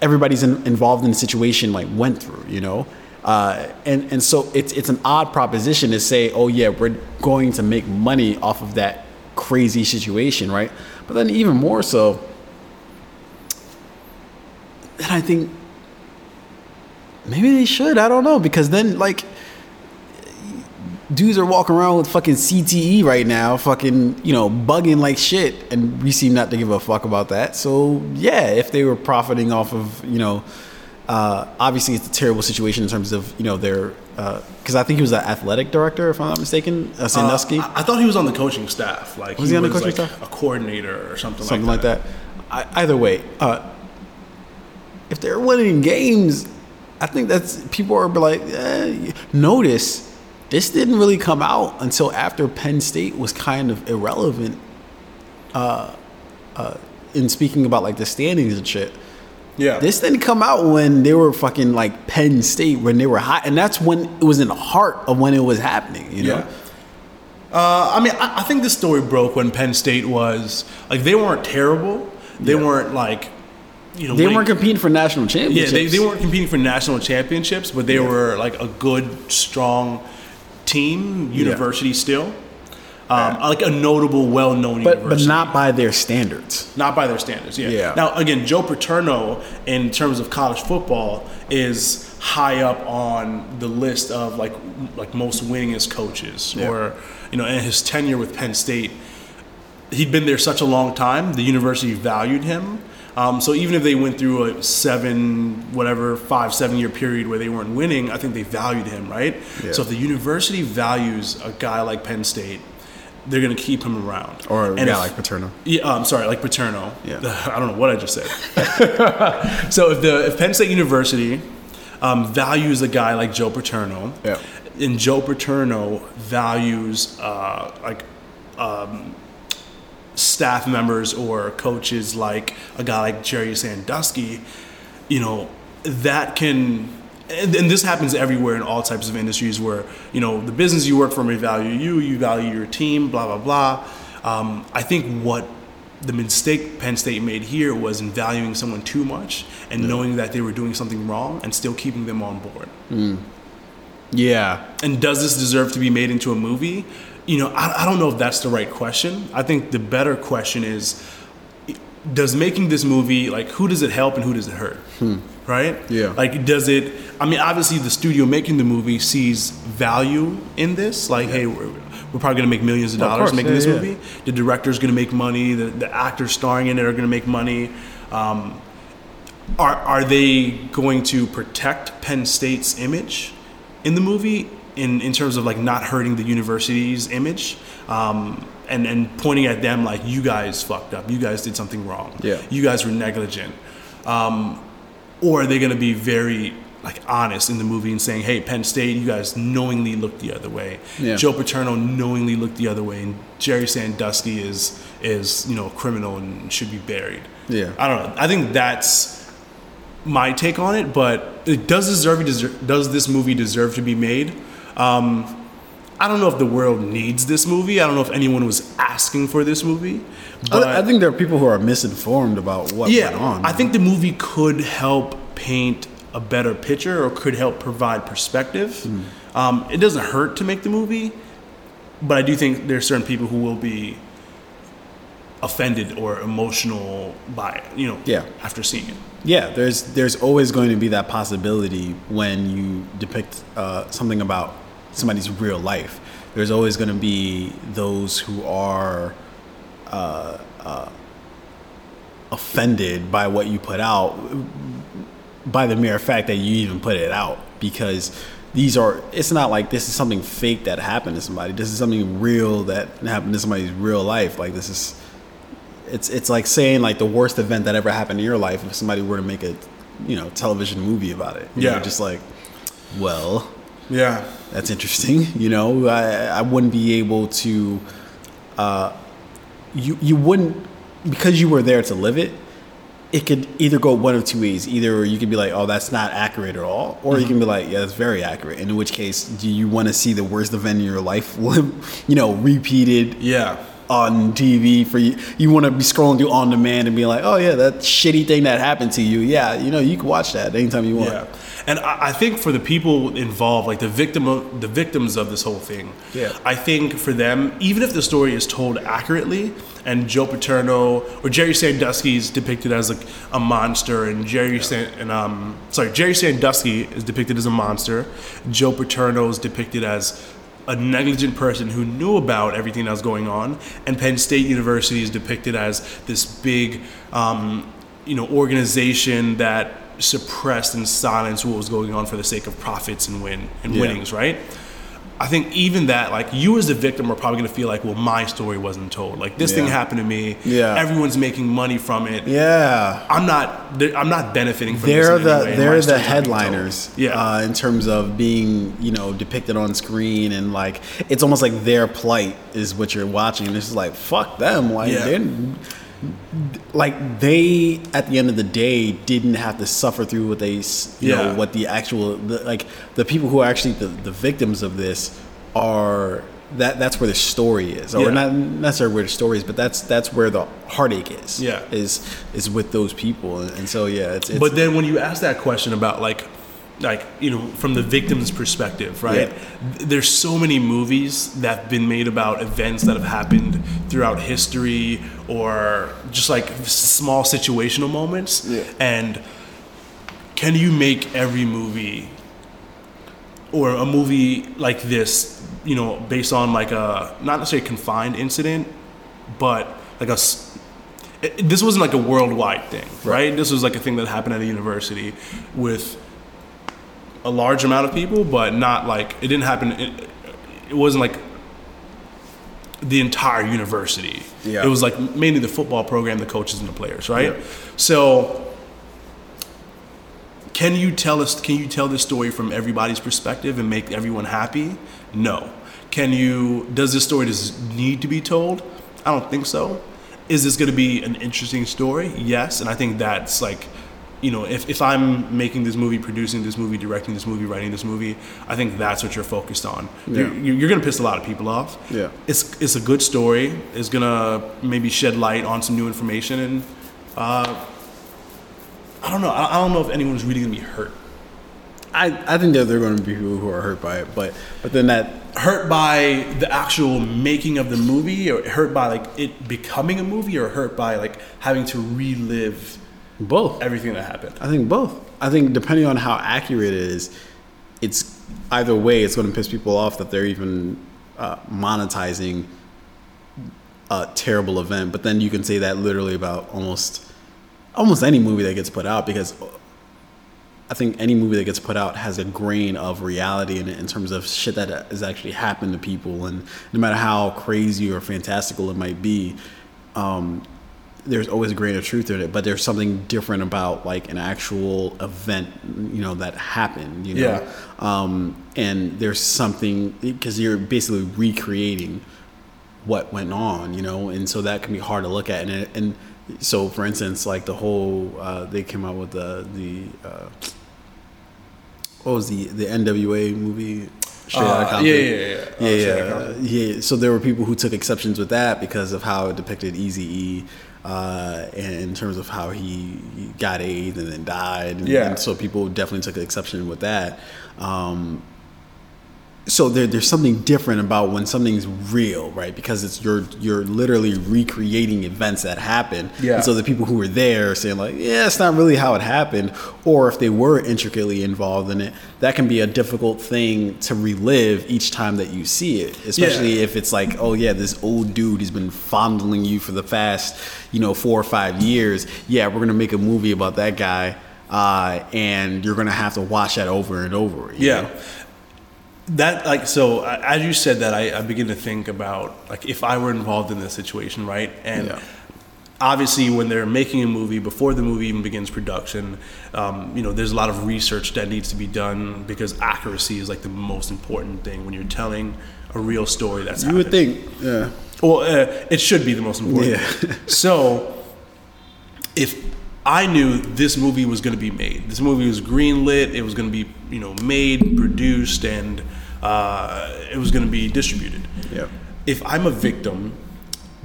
everybody's in, involved in the situation like went through, you know. Uh, and and so it's it's an odd proposition to say, oh yeah, we're going to make money off of that crazy situation, right? But then even more so, then I think maybe they should. I don't know because then like dudes are walking around with fucking CTE right now, fucking, you know, bugging like shit, and we seem not to give a fuck about that. So yeah, if they were profiting off of, you know, uh, obviously it's a terrible situation in terms of you know their because I think he was the athletic director, if I'm not mistaken, uh, Sandusky,
Uh, I, I thought he was on the coaching staff. Like
Was he on the coaching
like
staff?
A coordinator or something,
something like that. I, either way, uh, if they're winning games, I think that's people are like, eh. notice this didn't really come out until after Penn State was kind of irrelevant. Uh, uh, in speaking about like the standings and shit.
Yeah.
This didn't come out when they were fucking like Penn State when they were hot, and that's when it was in the heart of when it was happening. You know,
Yeah. Uh, I mean, I, I think this story broke when Penn State was like they weren't terrible. They
Yeah.
weren't like, you know,
they
winning-
weren't competing for national championships.
Yeah, they, they weren't competing for national championships, but they were like a good, strong team, university still. Um, Like a notable, well-known
but
university.
but not by their standards.
Not by their standards, yeah.
Yeah.
Now, again, Joe Paterno, in terms of college football, is high up on the list of like like most winningest coaches.
Yeah.
Or you know, in his tenure with Penn State, he'd been there such a long time. The university valued him. Um, so even if they went through a seven, whatever, five, seven year period where they weren't winning, I think they valued him, right?
Yeah.
So if the university values a guy like Penn State, they're going to keep him around.
Or
And
guy
if-
like Paterno.
yeah, I'm sorry, like Paterno.
Yeah.
I don't know what I just said. so if the if Penn State University um, values a guy like Joe Paterno,
Yeah.
and Joe Paterno values uh, like um, staff members or coaches like a guy like Jerry Sandusky, you know, that can. And, and this happens everywhere in all types of industries where, you know, the business you work for may value you, you value your team, blah, blah, blah. Um, I think what the mistake Penn State made here was in valuing someone too much and knowing that they were doing something wrong and still keeping them on board.
Yeah,
And does this deserve to be made into a movie? You know, I, I don't know if that's the right question. I think the better question is does making this movie, like, who does it help and who does it hurt? Right?
Yeah.
Like, does it, I mean, obviously the studio making the movie sees value in this. Like, hey, we're, we're probably going to make millions of
Of
dollars
course,
making
yeah,
this
yeah.
movie. The director's going to make money. The, the actors starring in it are going to make money. Um, are are they going to protect Penn State's image in the movie in in terms of like not hurting the university's image um, and and pointing at them like you guys fucked up, you guys did something wrong,
Yeah.
you guys were negligent, um, or are they going to be very like honest in the movie and saying, hey, Penn State, you guys knowingly looked the other way.
Yeah.
Joe Paterno knowingly looked the other way, and Jerry Sandusky is is you know a criminal and should be buried.
Yeah.
I don't know. I think that's my take on it, but it does deserve deserve, does this movie deserve to be made? Um, I don't know if the world needs this movie. I don't know if anyone was asking for this movie. But
I, I think there are people who are misinformed about what
yeah,
went on.
I think the movie could help paint a better picture or could help provide perspective.
Hmm.
Um, it doesn't hurt to make the movie, but I do think there are certain people who will be offended or emotional by it, you know,
Yeah.
after seeing it.
Yeah, there's there's always going to be that possibility when you depict uh, something about somebody's real life. There's always going to be those who are uh, uh, offended by what you put out by the mere fact that you even put it out because these are it's not like this is something fake that happened to somebody this is something real that happened to somebody's real life like this is it's it's like saying like the worst event that ever happened in your life if somebody were to make a you know television movie about it You know,
Yeah.
just like well
Yeah.
that's interesting you know i i wouldn't be able to uh you you wouldn't because you were there to live it it could either go one of two ways either you could be like oh that's not accurate at all or you mm-hmm. can be like yeah that's very accurate and in which case do you want to see the worst event in your life you know repeated
Yeah.
on TV for you. You want to be scrolling through on demand and be like, oh yeah, that shitty thing that happened to you. Yeah, you know, you can watch that anytime you want.
Yeah, and I, I think for the people involved, like the victim, of, the victims of this whole thing,
Yeah.
I think for them, even if the story is told accurately, and Joe Paterno or Jerry Sandusky is depicted as like a monster, and Jerry San, and um, sorry, Jerry Sandusky is depicted as a monster, Joe Paterno is depicted as a negligent person who knew about everything that was going on, and Penn State University is depicted as this big, um, you know, organization that suppressed and silenced what was going on for the sake of profits and win and
Yeah.
winnings, right? I think even that, like you as the victim, are probably gonna feel like, well, my story wasn't told. Like this thing happened to me.
Yeah.
everyone's making money from it.
Yeah.
I'm not. I'm not benefiting from
They're
this. in any
the they're the
story's not being
headliners,
Yeah.
Uh, in terms of being you know depicted on screen and like it's almost like their plight is what you're watching, and it's just like fuck them, like
Yeah.
Like they at the end of the day didn't have to suffer through what they you
Yeah.
know what the actual the, like the people who are actually the, the victims of this are that that's where the story is or
Yeah.
not necessarily where the story is but that's that's where the heartache is
Yeah.
is is with those people and, and so yeah it's, it's
But then when you ask that question about like, like you know, from the victim's perspective, right?
Yeah.
There's so many movies that have been made about events that have happened throughout history, or just like small situational moments.
Yeah.
And can you make every movie or a movie like this, you know, based on like a not necessarily confined incident, but like a it- this wasn't like a worldwide thing, right? This was like a thing that happened at a university with a large amount of people, but not like it didn't happen. It, it wasn't like the entire university.
Yeah.
It was like mainly the football program, the coaches, and the players, right?
Yeah.
So. Can you tell us? Can you tell this story from everybody's perspective and make everyone happy? No. Can you? Does this story just need to be told? I don't think so. Is this going to be an interesting story? Yes, and I think that's like, you know, if, if I'm making this movie, producing this movie, directing this movie, writing this movie, I think that's what you're focused on. You're, you're going to piss a lot of people off.
Yeah.
It's it's a good story. It's gonna maybe shed light on some new information, and uh, I don't know. I, I don't know if anyone's really gonna be hurt.
I, I think that there are going to be people who are hurt by it, but but then that
hurt by the actual making of the movie or hurt by like it becoming a movie or hurt by like having to relive
both.
everything that happened
I think both. I think depending on how accurate it is, it's either way. It's going to piss people off that they're even uh, monetizing a terrible event. But then you can say that literally about almost almost any movie that gets put out because I think any movie that gets put out has a grain of reality in it in terms of shit that has actually happened to people, and no matter how crazy or fantastical it might be, um, there's always a grain of truth in it. But there's something different about like an actual event, you know, that happened. You know,
Yeah.
um, and there's something because you're basically recreating what went on, you know, and so that can be hard to look at. And and so, for instance, like the whole uh, they came out with the the uh, what was the the NWA movie?
Uh, yeah, yeah, yeah, yeah. Uh,
yeah, yeah, yeah. So there were people who took exceptions with that because of how it depicted Easy E. Uh, in terms of how he got AIDS and then died, and,
Yeah.
and so people definitely took exception with that. Um, so there, there's something different about when something's real, right? Because it's you're you're literally recreating events that happened.
Yeah.
And so the people who were there are saying like, yeah, it's not really how it happened, or if they were intricately involved in it, that can be a difficult thing to relive each time that you see it. Especially
Yeah.
if it's like, oh yeah, this old dude has been fondling you for the past, you know, four or five years. Yeah, we're gonna make a movie about that guy. Uh, and you're gonna have to watch that over and over. you
Yeah.
know?
That like so uh, as you said that I, I begin to think about like if I were involved in this situation, right? And
Yeah.
obviously when they're making a movie before the movie even begins production, um, you know, there's a lot of research that needs to be done because accuracy is like the most important thing when you're telling a real story that's
You would think, yeah.
Well, uh, it should be the most important.
Yeah.
so, if I knew this movie was going to be made, this movie was greenlit, it was going to be you know made, produced, and uh, it was going to be distributed.
Yeah.
If I'm a victim,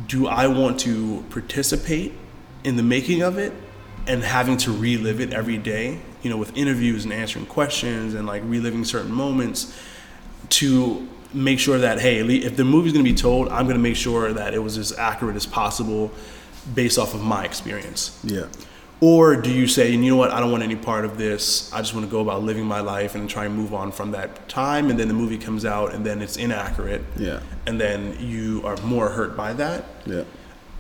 do I want to participate in the making of it and having to relive it every day? You know, with interviews and answering questions and like reliving certain moments to make sure that hey, if the movie's going to be told, I'm going to make sure that it was as accurate as possible based off of my experience.
Yeah.
Or do you say, and you know what, I don't want any part of this. I just want to go about living my life and try and move on from that time. And then the movie comes out and then it's inaccurate.
Yeah.
And then you are more hurt by that.
Yeah.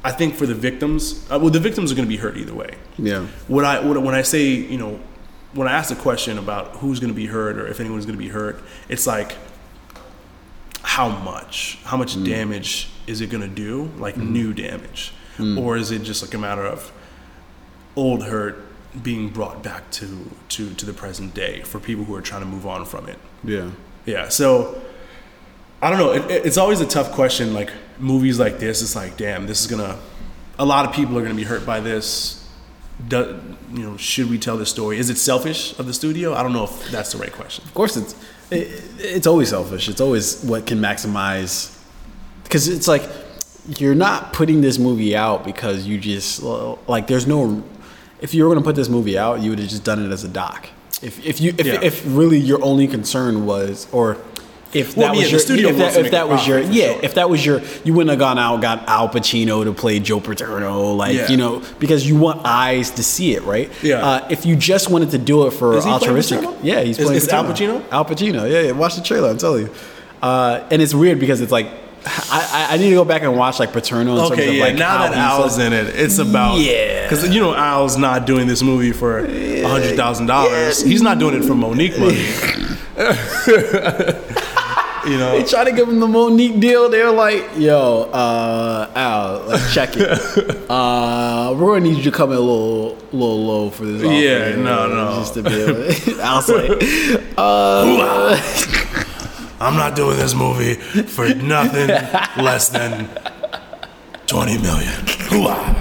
I think for the victims, uh, well, the victims are going to be hurt either way.
Yeah.
When I when, when I say you know when I ask the question about who's going to be hurt or if anyone's going to be hurt, it's like how much how much mm. damage is it going to do like mm. new damage mm. or is it just like a matter of old hurt being brought back to to to the present day for people who are trying to move on from it
Yeah.
yeah so i don't know it, it- it's always a tough question like movies like this it's like damn this is gonna a lot of people are gonna be hurt by this Do, you know should we tell this story is it selfish of the studio i don't know if that's the right question
Of course, it's it, it's always selfish. It's always what can maximize because it's like you're not putting this movie out because you just like there's no. If you were going to put this movie out, you would have just done it as a doc. If if you if,
Yeah.
if really your only concern was or. If
Well,
that
yeah,
was your,
studio
if that, if that was your, yeah,
sure.
if that was your, you wouldn't have gone out and got Al Pacino to play Joe Paterno, like
Yeah.
you know, because you want eyes to see it, right?
Yeah.
Uh, if you just wanted to do it for
Is
altruistic, yeah, he's
Is-
playing
is Al Pacino?
Al Pacino, yeah, yeah. Watch the trailer. I'm telling you. Uh, and it's weird because it's like I, I, I need to go back and watch like Paterno. In terms
Okay,
of,
yeah.
like,
now that Al's in it, it's about
Yeah.
Because you know Al's not doing this movie for a hundred thousand dollars. He's not doing it for Mo'Nique money. you know.
They try to give him the Mo'Nique deal. They're like, "Yo, uh, Al, like, check it. uh, we're gonna need you to come in a little, little low for this." offer,
Yeah, no,
know,
no.
Just to be able to, Al's like, uh,
I'm not doing this movie for nothing less than twenty million. Hoo-ah.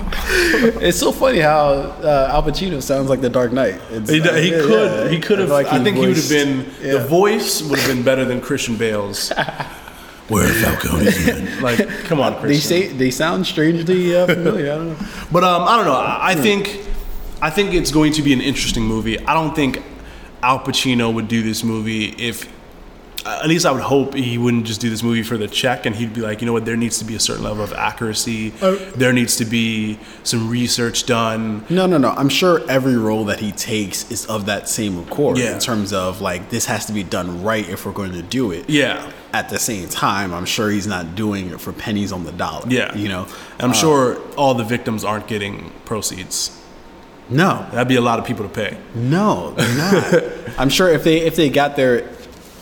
it's so funny how uh, Al Pacino sounds like the Dark Knight. It's,
He,
uh,
he
yeah,
could.
yeah.
He could have.
feel like
I think he would have been.
yeah.
The voice would have been better than Christian Bale's. Where Falcone's been. Like, come on, Christian.
They say they sound strangely uh, familiar. I don't know.
But um, I don't know. I, I think I think it's going to be an interesting movie. I don't think Al Pacino would do this movie if. At least I would hope he wouldn't just do this movie for the check, and he'd be like, you know what? There needs to be a certain level of accuracy.
Uh,
there needs to be some research done.
No, no, no. I'm sure every role that he takes is of that same accord
Yeah.
in terms of like this has to be done right if we're going to do it.
Yeah,
At the same time, I'm sure he's not doing it for pennies on the dollar.
yeah.
You know,
I'm
Uh,
sure all the victims aren't getting proceeds.
No,
That'd be a lot of people to pay.
no, they're not. I'm sure if they if they got their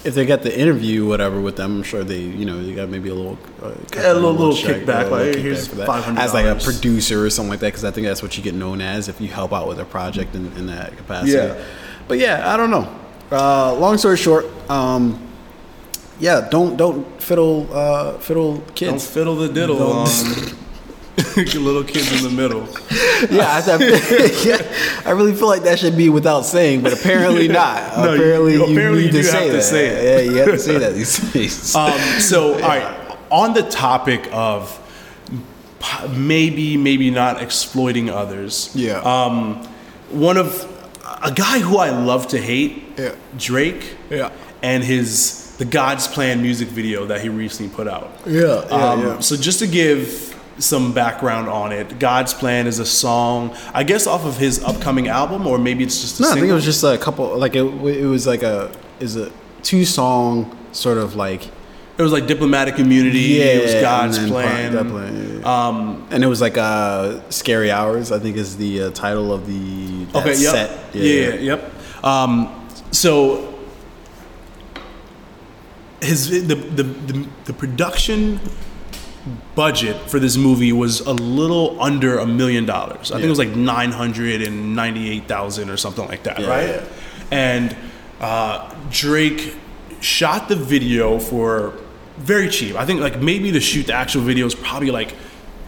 if they got the interview whatever with them, I'm sure they you know they got maybe a little uh,
Yeah, a little- little
check,
kickback,
a
like, here's
for that.
$500.
as like a producer or something like that because I think that's what you get known as if you help out with a project in, in that capacity.
Yeah.
But yeah, I don't know. Uh, long story short, um, yeah, don't don't fiddle uh, fiddle kids.
Don't fiddle the diddle on little kids in the middle.
yeah, I, I, yeah, I really feel like that should be without saying, but apparently not.
No,
apparently, you,
apparently
need
you
to say
have to
that.
say it.
Yeah, you have to say that these days.
Um, so, all right, on the topic of maybe, maybe not exploiting others.
Yeah.
Um, one of a guy who I love to hate,
Yeah.
Drake.
Yeah.
And his the God's Plan music video that he recently put out.
Yeah, yeah,
Um,
yeah.
So just to give some background on it, God's Plan is a song, I guess, off of his upcoming album, or maybe it's just a
no, I think it was just a couple. Like it, it was like a is a two song sort of like
It was like diplomatic immunity. Yeah, it was God's
then
plan.
Plan, yeah.
Um,
and it was like uh, "Scary Hours." I think is the uh, title of the
okay. Yep.
set.
Yeah. yeah, Yep. Um, so his the, the the the production budget for this movie was a little under a million dollars. I think it was like nine hundred and ninety eight thousand or something like that,
Yeah,
right?
yeah.
And uh, Drake shot the video for very cheap. I think like maybe to shoot the actual video is probably like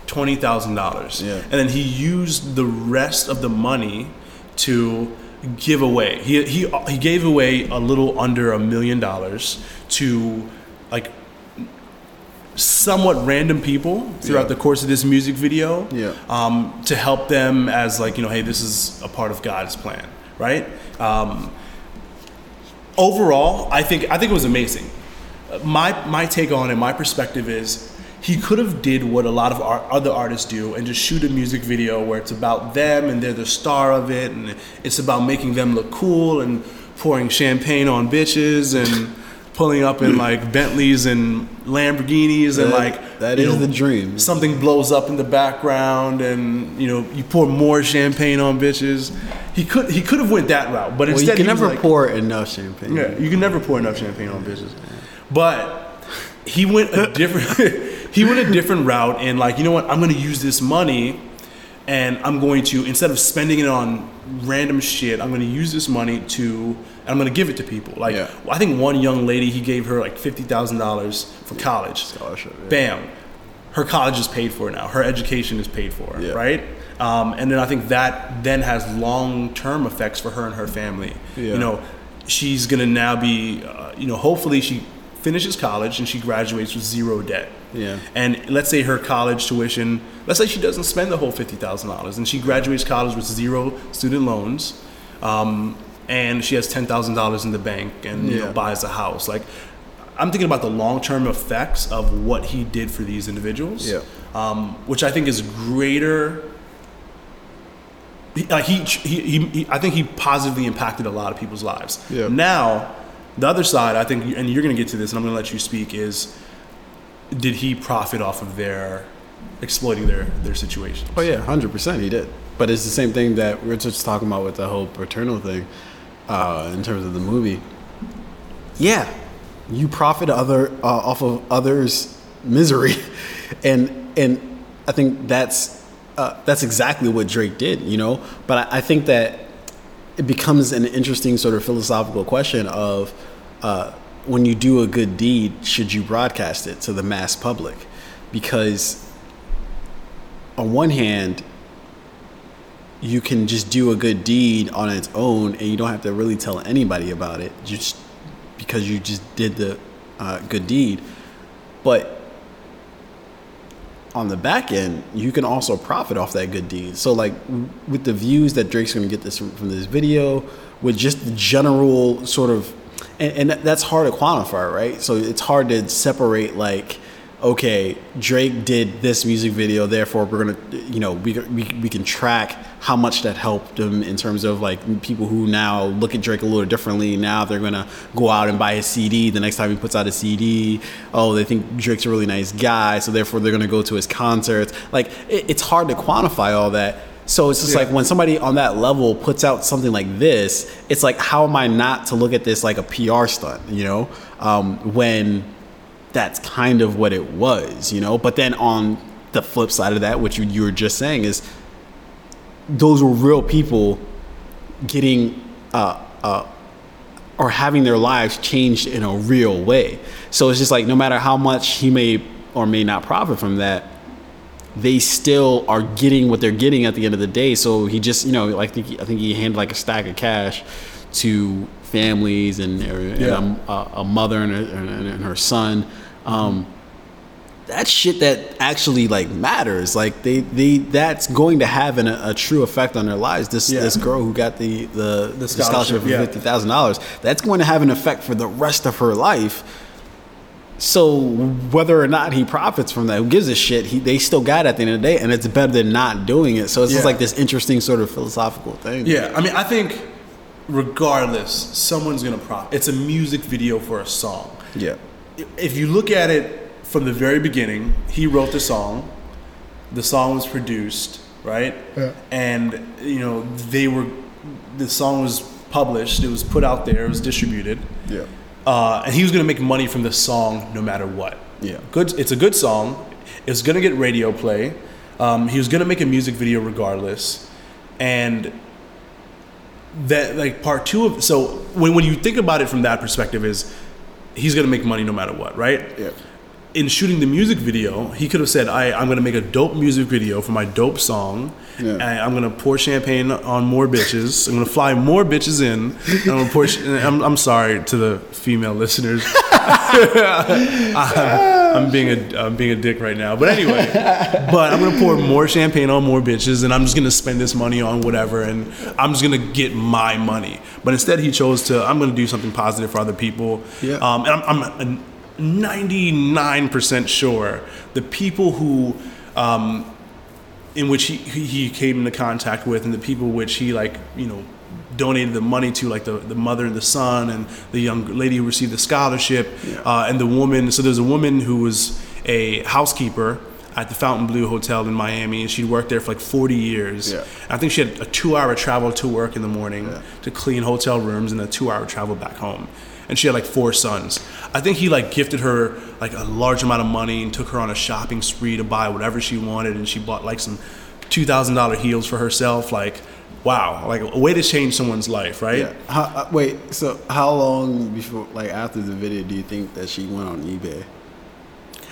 twenty thousand dollars.
Yeah.
And then he used the rest of the money to give away. He he he gave away a little under a million dollars to like somewhat random people throughout
Yeah.
the course of this music video
Yeah.
um, to help them as like you know hey this is a part of god's plan right um, overall i think i think it was amazing my my take on it my perspective is he could have did what a lot of art, other artists do and just shoot a music video where it's about them and they're the star of it and it's about making them look cool and pouring champagne on bitches and pulling up in like Bentleys and Lamborghinis and
That-
like
that
is
is the dream.
Something blows up in the background and you know you pour more champagne on bitches. He could he could have went that route, but
Well,
instead
you can never
like-
pour enough champagne.
yeah, you can never pour enough champagne on bitches. But he went a different he went a different route and like, you know what, I'm gonna use this money and I'm going to instead of spending it on random shit, I'm gonna use this money to and I'm gonna give it to people. Like
Yeah.
I think one young lady he gave her like fifty thousand dollars for college.
Scholarship, yeah.
Bam. Her college is paid for now. Her education is paid for,
Yeah.
right? Um, and then I think that then has long term effects for her and her family.
Yeah.
You know, she's gonna now be, uh, you know, hopefully she finishes college and she graduates with zero debt.
Yeah.
And let's say her college tuition, let's say she doesn't spend the whole fifty thousand dollars, and she graduates college with zero student loans, um, and she has ten thousand dollars in the bank and you know, buys a house. Like, I'm thinking about the long term effects of what he did for these individuals,
Yeah.
um, which I think is greater he, he, he, he, he, I think he positively impacted a lot of people's lives.
Yeah.
Now, the other side, I think, and you're going to get to this, and I'm going to let you speak, is did he profit off of their exploiting their their situation?
Oh yeah, hundred percent, he did. But it's the same thing that we were just talking about with the whole paternal thing, uh, in terms of the movie. Yeah, you profit other uh, off of others' misery, and and I think that's uh, that's exactly what Drake did, you know. But I, I think that it becomes an interesting sort of philosophical question of uh, when you do a good deed, should you broadcast it to the mass public? Because on one hand, you can just do a good deed on its own and you don't have to really tell anybody about it just because you just did the uh, good deed. But on the back end, you can also profit off that good deed. So, like with the views that Drake's going to get this from, this video, with just the general sort of, and, and that's hard to quantify, right? So it's hard to separate like, okay, Drake did this music video, therefore we're gonna, you know, we we, we can track how much that helped him in terms of like people who now look at Drake a little differently. Now they're gonna go out and buy his CD the next time he puts out a CD. Oh, they think Drake's a really nice guy, so therefore they're gonna go to his concerts. Like it, it's hard to quantify all that. So it's just
Yeah.
like when somebody on that level puts out something like this, it's like how am I not to look at this like a PR stunt, you know? Um, when that's kind of what it was, you know. But then on the flip side of that, what you, you were just saying is those were real people getting uh, uh, or having their lives changed in a real way. So it's just like no matter how much he may or may not profit from that, they still are getting what they're getting at the end of the day. So he just, you know, like I think he, I think he handed like a stack of cash to families and, and
Yeah.
a, a mother and, and and her son. Um, that's shit that actually like matters. Like they, they that's going to have an, a true effect on their lives. This
Yeah.
this girl who got the the, the
scholarship,
scholarship for
yeah.
fifty thousand dollars, that's going to have an effect for the rest of her life. So whether or not he profits from that, who gives a shit? He, they still got it at the end of the day, and it's better than not doing it. So it's just like this interesting sort of philosophical thing.
Yeah, I mean, I think regardless, someone's gonna profit. It's a music video for a song.
yeah,
if you look at it from the very beginning, he wrote the song. The song was produced, right?
Yeah.
And you know they were, the song was published. It was put out there. It was distributed.
yeah,
Uh, and he was gonna make money from the song no matter what.
Yeah.
Good. It's a good song. It's gonna get radio play. Um, he was gonna make a music video regardless, and that like part two of so when when you think about it from that perspective is he's gonna make money no matter what, right?
yeah.
in shooting the music video, he could have said, I, I'm going to make a dope music video for my dope song.
Yeah.
And I'm going to pour champagne on more bitches. I'm going to fly more bitches in. I'm to pour. Sh- I'm, I'm sorry to the female listeners. I'm being a I'm being a dick right now. But anyway, but I'm going to pour more champagne on more bitches, and I'm just going to spend this money on whatever, and I'm just going to get my money. But instead, he chose to. I'm going to do something positive for other people.
Yeah.
Um, and I'm, I'm 99% sure the people who um, in which he, he came into contact with and the people which he like you know donated the money to like the, the mother and the son and the young lady who received the scholarship
Yeah.
uh, and the woman so there's a woman who was a housekeeper at the Fontainebleau Hotel in Miami and she'd worked there for like 40 years
Yeah.
I think she had a two hour travel to work in the morning
Yeah.
to clean hotel rooms and a two hour travel back home. And she had like four sons. I think he like gifted her like a large amount of money and took her on a shopping spree to buy whatever she wanted. And she bought like some $2,000 heels for herself. Like, wow, like a way to change someone's life, right?
Yeah. How, uh, wait. So how long before, like after the video, do you think that she went on eBay?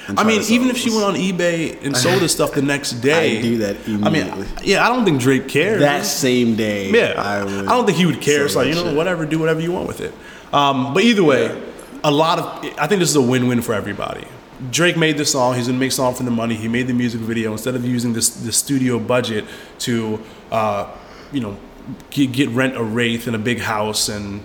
I mean, even if she went on eBay and sold his stuff the next day,
I'd do that
I mean, yeah, I don't think Drake cares.
that same day,
Yeah,
I,
I, don't think he would care. It's like you know,
shit.
whatever, do whatever you want with it. Um, but either way, a lot of I think this is a win-win for everybody. Drake made this song. He's gonna make song for the money. He made the music video instead of using this the studio budget to, uh, you know, get, get rent a wraith in a big house and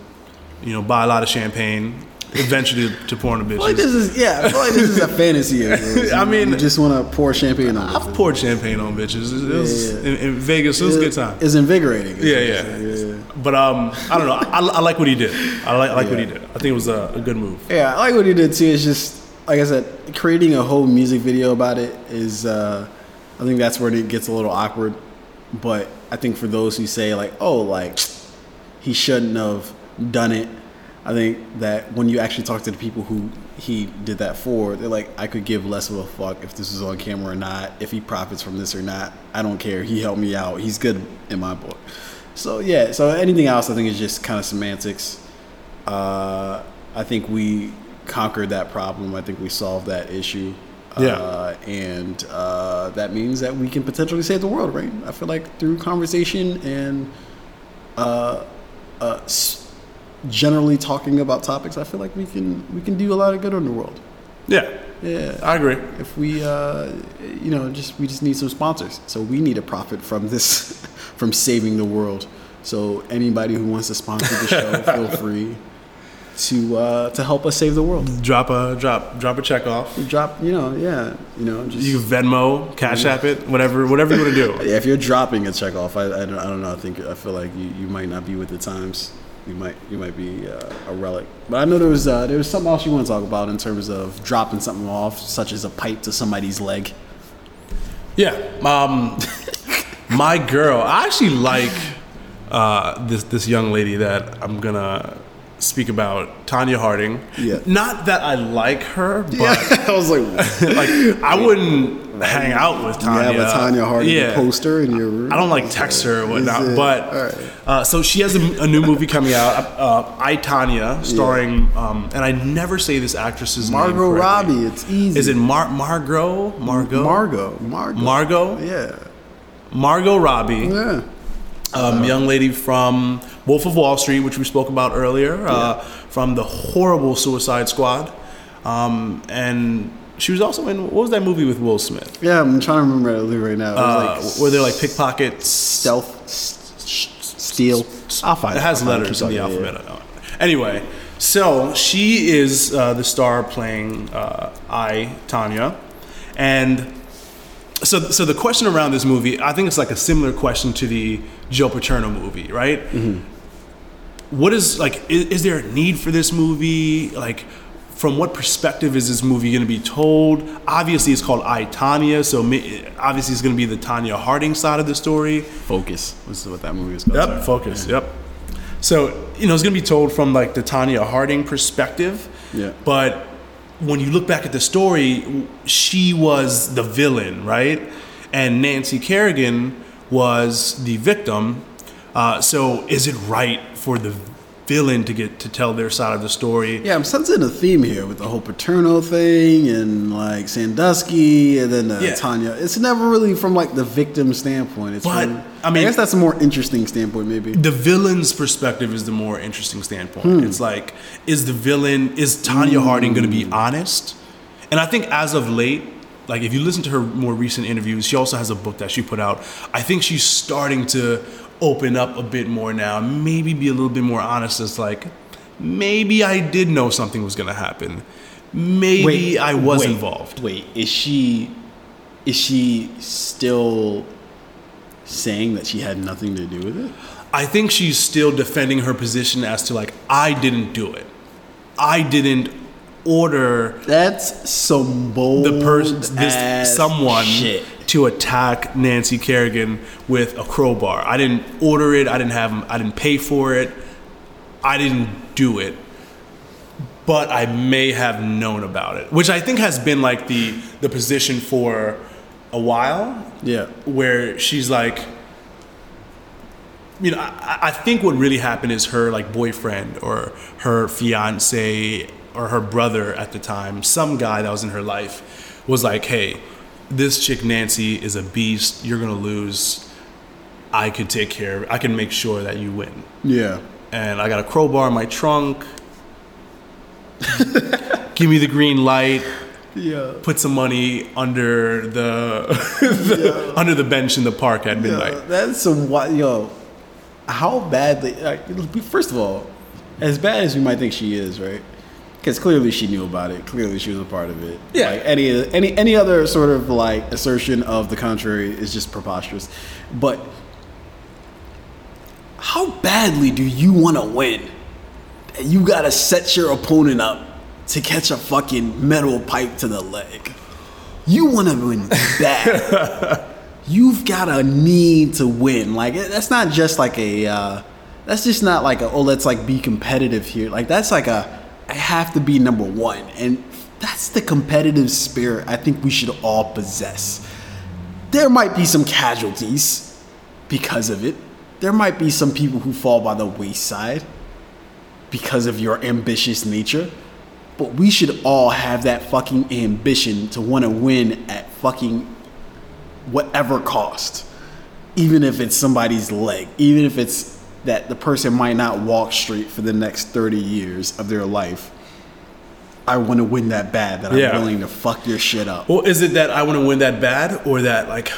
you know buy a lot of champagne. Eventually to porn the
I feel like
bitches.
this is yeah. I feel like this is a fantasy. of.
I mean-
you just want to pour champagne on.
I've poured champagne on bitches. It was,
Yeah, yeah.
In, in Vegas. It was a good time.
It's invigorating.
Yeah, yeah. yeah, But um, I don't know. I, I like what he did. I like, I like what he did. I think it was a, a good move.
Yeah, I like what he did too. It's just like I said, creating a whole music video about it is. Uh, I think that's where it gets a little awkward. But I think for those who say like, oh, like he shouldn't have done it. I think that when you actually talk to the people who he did that for, they're like, I could give less of a fuck if this is on camera or not, if he profits from this or not. I don't care. He helped me out. He's good in my book. So yeah. So anything else, I think is just kind of semantics. Uh, I think we conquered that problem. I think we solved that issue.
Yeah.
Uh, and uh, that means that we can potentially save the world, right? I feel like through conversation and uh, uh, s- generally talking about topics, I feel like we can we can do a lot of good in the world.
Yeah,
Yeah.
I agree.
If we, uh, you know, just we just need some sponsors. So we need a profit from this, from saving the world. So anybody who wants to sponsor the show, feel free to uh, to help us save the world.
Drop a drop drop a check off.
Drop, you know, yeah, you know, just
You can Venmo, Cash App it, whatever whatever you want to do.
yeah. If you're dropping a check off, I, I, don't, I don't know. I think I feel like you, you might not be with the times. You might you might be uh, a relic. But I know there was uh, there was something else you want to talk about in terms of dropping something off, such as a pipe to somebody's leg.
Yeah. Um, my girl, I actually like uh, this this young lady that I'm gonna speak about, Tonya Harding.
Yeah.
Not that I like her, but
I was like,
like I wouldn't hang out with
you
Tonya.
have a Tonya Harding
Yeah.
poster in your room.
I don't like text her or whatnot, but
right.
uh, so she has a, a new movie coming out, uh, I Tonya, starring, um, and I never say this actress's name.
Margot. Robbie. It's easy.
Is it Mar- Margot? Margot?
Margot? Margot.
Margot?
Yeah.
Margot Robbie,
Yeah.
um, young lady from Wolf of Wall Street, which we spoke about earlier, uh, from the horrible Suicide Squad, um, and she was also in what was that movie with Will Smith?
Yeah, I'm trying to remember it right now. It
Uh,
was like
where they're like pickpockets,
stealth, steal. I'll find
It has
I'll
letters in the
talking, yeah.
alphabet. Anyway, so she is uh, the star playing uh, I Tonya, and so so the question around this movie, I think it's like a similar question to the Joe Paterno movie, right?
Mm-hmm.
What is like? Is, is there a need for this movie? Like. From what perspective is this movie going to be told? Obviously, it's called I Tonya, so obviously it's going to be the Tonya Harding side of the story.
Focus. This is what that movie is called.
Yep,
sorry.
focus. Yep. So you know it's gonna be told from like the Tonya Harding perspective.
Yeah.
But when you look back at the story, she was the villain, right? And Nancy Kerrigan was the victim. Uh, so is it right for the villain to get to tell their side of the story?
Yeah, I'm sensing a theme here with the whole Paterno thing and like Sandusky and then uh,
Yeah.
Tonya. It's never really from like the victim standpoint. It's
But,
from,
I mean-
I guess that's a more interesting standpoint, maybe.
the villain's perspective is the more interesting standpoint.
Hmm.
It's like, is the villain, is Tonya Harding going to be honest? And I think as of late, like if you listen to her more recent interviews, she also has a book that she put out. I think she's starting to open up a bit more now, maybe be a little bit more honest It's like, maybe I did know something was gonna happen. Maybe I was
wait,
involved.
Wait, is she is she still saying that she had nothing to do with it?
I think she's still defending her position as to like I didn't do it. I didn't order
That's some bold
the person this someone
shit.
To attack Nancy Kerrigan with a crowbar. I didn't order it. I didn't have. I didn't pay for it. I didn't do it. But I may have known about it, which I think has been like the the position for a while
Yeah.
where she's like, you know, I, I think what really happened is her like boyfriend or her fiance or her brother at the time, some guy that was in her life, was like, hey, this chick Nancy is a beast. You're gonna lose. I could take care. of I can make sure that you win.
Yeah.
And I got a crowbar in my trunk. Give me the green light
Yeah.
put some money under the, the under the bench in the park at midnight.
Yo, that's some wi- yo. How badly? Like, first of all, as bad as we might think she is, right? Because clearly she knew about it. Clearly she was a part of it.
Yeah.
Like any any any other sort of like assertion of the contrary is just preposterous. But how badly do you want to win? You gotta set your opponent up to catch a fucking metal pipe to the leg. You want to win bad you've got a need to win. Like that's not just like a. Uh, that's just not like a. Oh, let's like be competitive here. Like that's like a. I have to be number one, and that's the competitive spirit I think we should all possess. There might be some casualties because of it. There might be some people who fall by the wayside because of your ambitious nature. But we should all have that fucking ambition to want to win at fucking whatever cost. Even if it's somebody's leg, even if it's that the person might not walk straight for the next 30 years of their life. I want to win that bad that I'm
Yeah.
willing to fuck your shit up.
Well, is it that I want to win that bad, or that like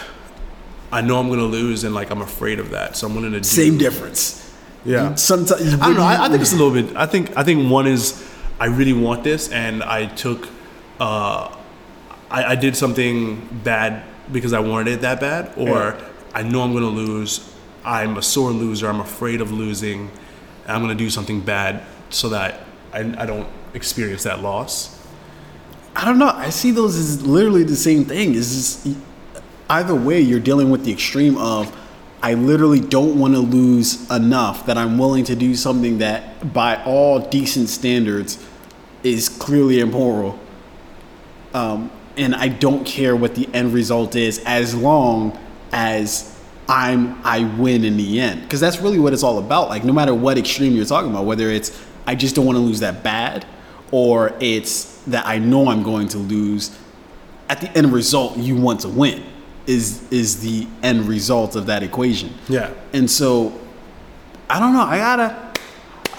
I know I'm gonna lose and like I'm afraid of that, so I'm willing to do
Same difference.
Yeah.
Sometimes
I don't know. I, I think it's a little bit. I think I think one is I really want this, and I took, uh, I, I did something bad because I wanted it that bad, or
Yeah.
I know I'm gonna lose. I'm a sore loser. I'm afraid of losing. I'm gonna do something bad so that I, I don't experience that loss.
I don't know. I see those as literally the same thing. Is either way, you're dealing with the extreme of I literally don't want to lose enough that I'm willing to do something that, by all decent standards, is clearly immoral. Um, and I don't care what the end result is, as long as I'm I win in the end. Because that's really what it's all about. Like no matter what extreme you're talking about, whether it's I just don't want to lose that bad, or it's that I know I'm going to lose. At the end result, you want to win. Is is the end result of that equation?
Yeah.
And so, I don't know. I gotta,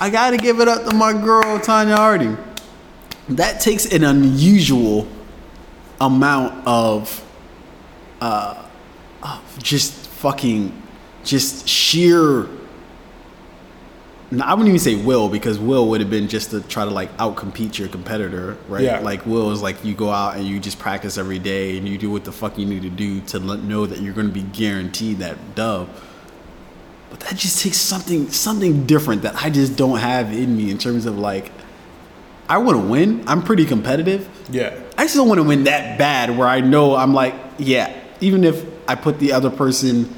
I gotta give it up to my girl Tonya Harding. That takes an unusual amount of, uh, of just fucking, just sheer. I wouldn't even say will because will would have been just to try to like outcompete your competitor, right?
Yeah.
Like will is like you go out and you just practice every day and you do what the fuck you need to do to know that you're going to be guaranteed that dub. But that just takes something something different that I just don't have in me in terms of like I want to win. I'm pretty competitive.
Yeah.
I just don't want to win that bad where I know I'm like, yeah, even if I put the other person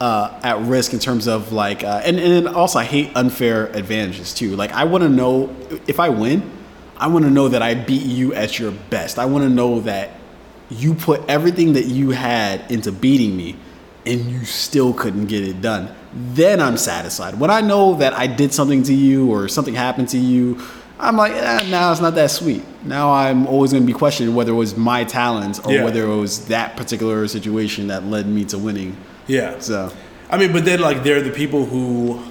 uh, at risk in terms of like, uh, and, and also I hate unfair advantages too. Like, I want to know if I win, I want to know that I beat you at your best. I want to know that you put everything that you had into beating me and you still couldn't get it done. Then I'm satisfied. When I know that I did something to you or something happened to you, I'm like, eh, now it's not that sweet. Now I'm always going to be questioning whether it was my talents or
Yeah.
whether it was that particular situation that led me to winning.
Yeah.
So,
I mean, but then like they're the people who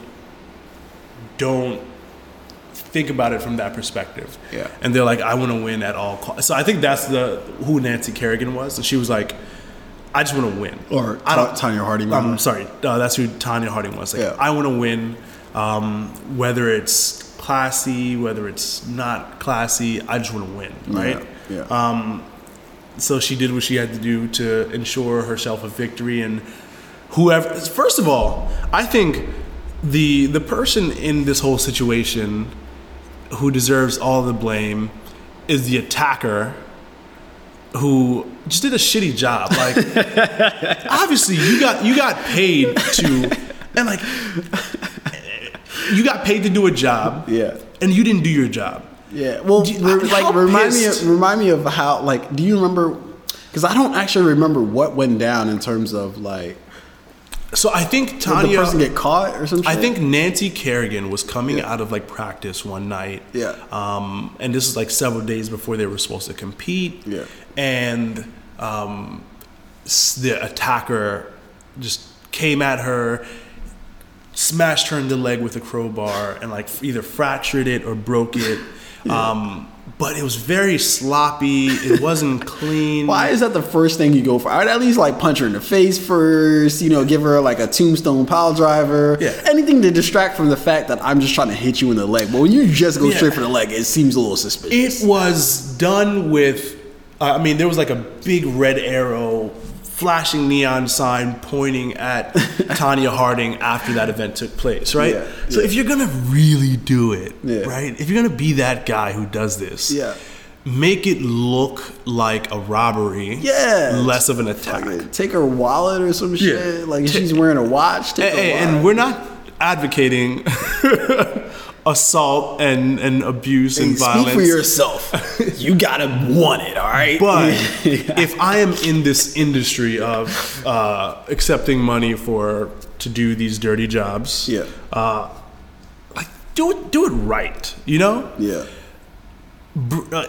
don't think about it from that perspective.
Yeah.
And they're like, I want to win at all costs. So I think that's the who Nancy Kerrigan was. And she was like, I just want to win.
or
I don't,
Tonya Harding.
I'm sorry, uh, that's who Tonya Harding was. Like,
Yeah.
I want to win. Um, whether it's classy, whether it's not classy, I just want to win, right?
Yeah.
Um, so she did what she had to do to ensure herself a victory and whoever first of all i think the the person in this whole situation who deserves all the blame is the attacker who just did a shitty job like obviously you got you got paid to and like you got paid to do a job
Yeah.
and you didn't do your job
Yeah. Well,
Do
re- like remind me,
pissed-
of, remind me of how. Like, do you remember? Because I don't actually remember what went down in terms of like
so i think
did
tonya
the person get caught or something.
I think Nancy Kerrigan was coming out of like practice one night.
Yeah.
Um, and this is like several days before they were supposed to compete.
Yeah.
And um, the attacker just came at her, smashed her in the leg with a crowbar, and like either fractured it or broke it. Um, but it was very sloppy. It wasn't clean.
Why is that the first thing you go for? I'd at least like punch her in the face first, you know, give her like a tombstone pile driver.
Yeah.
Anything to distract from the fact that I'm just trying to hit you in the leg. But when you just go
Yeah.
straight for the leg, it seems a little suspicious.
It was done with, uh, I mean, there was like a big red arrow, flashing neon sign pointing at Tonya Harding after that event took place, right?
Yeah,
so
yeah.
if you're gonna really do it,
Yeah.
right? If you're gonna be that guy who does this,
Yeah.
make it look like a robbery,
Yeah.
less of an attack.
Like, take her wallet or some shit. Like she's wearing a watch, take
Hey, hey,
wallet.
and we're not advocating assault and, and abuse
Hey,
and
speak
violence.
for yourself. you gotta want it, all right?
But
Yeah.
if I am in this industry of uh, accepting money for to do these dirty jobs,
Yeah.
uh, like do it, do it right. You know,
yeah,
Br- uh,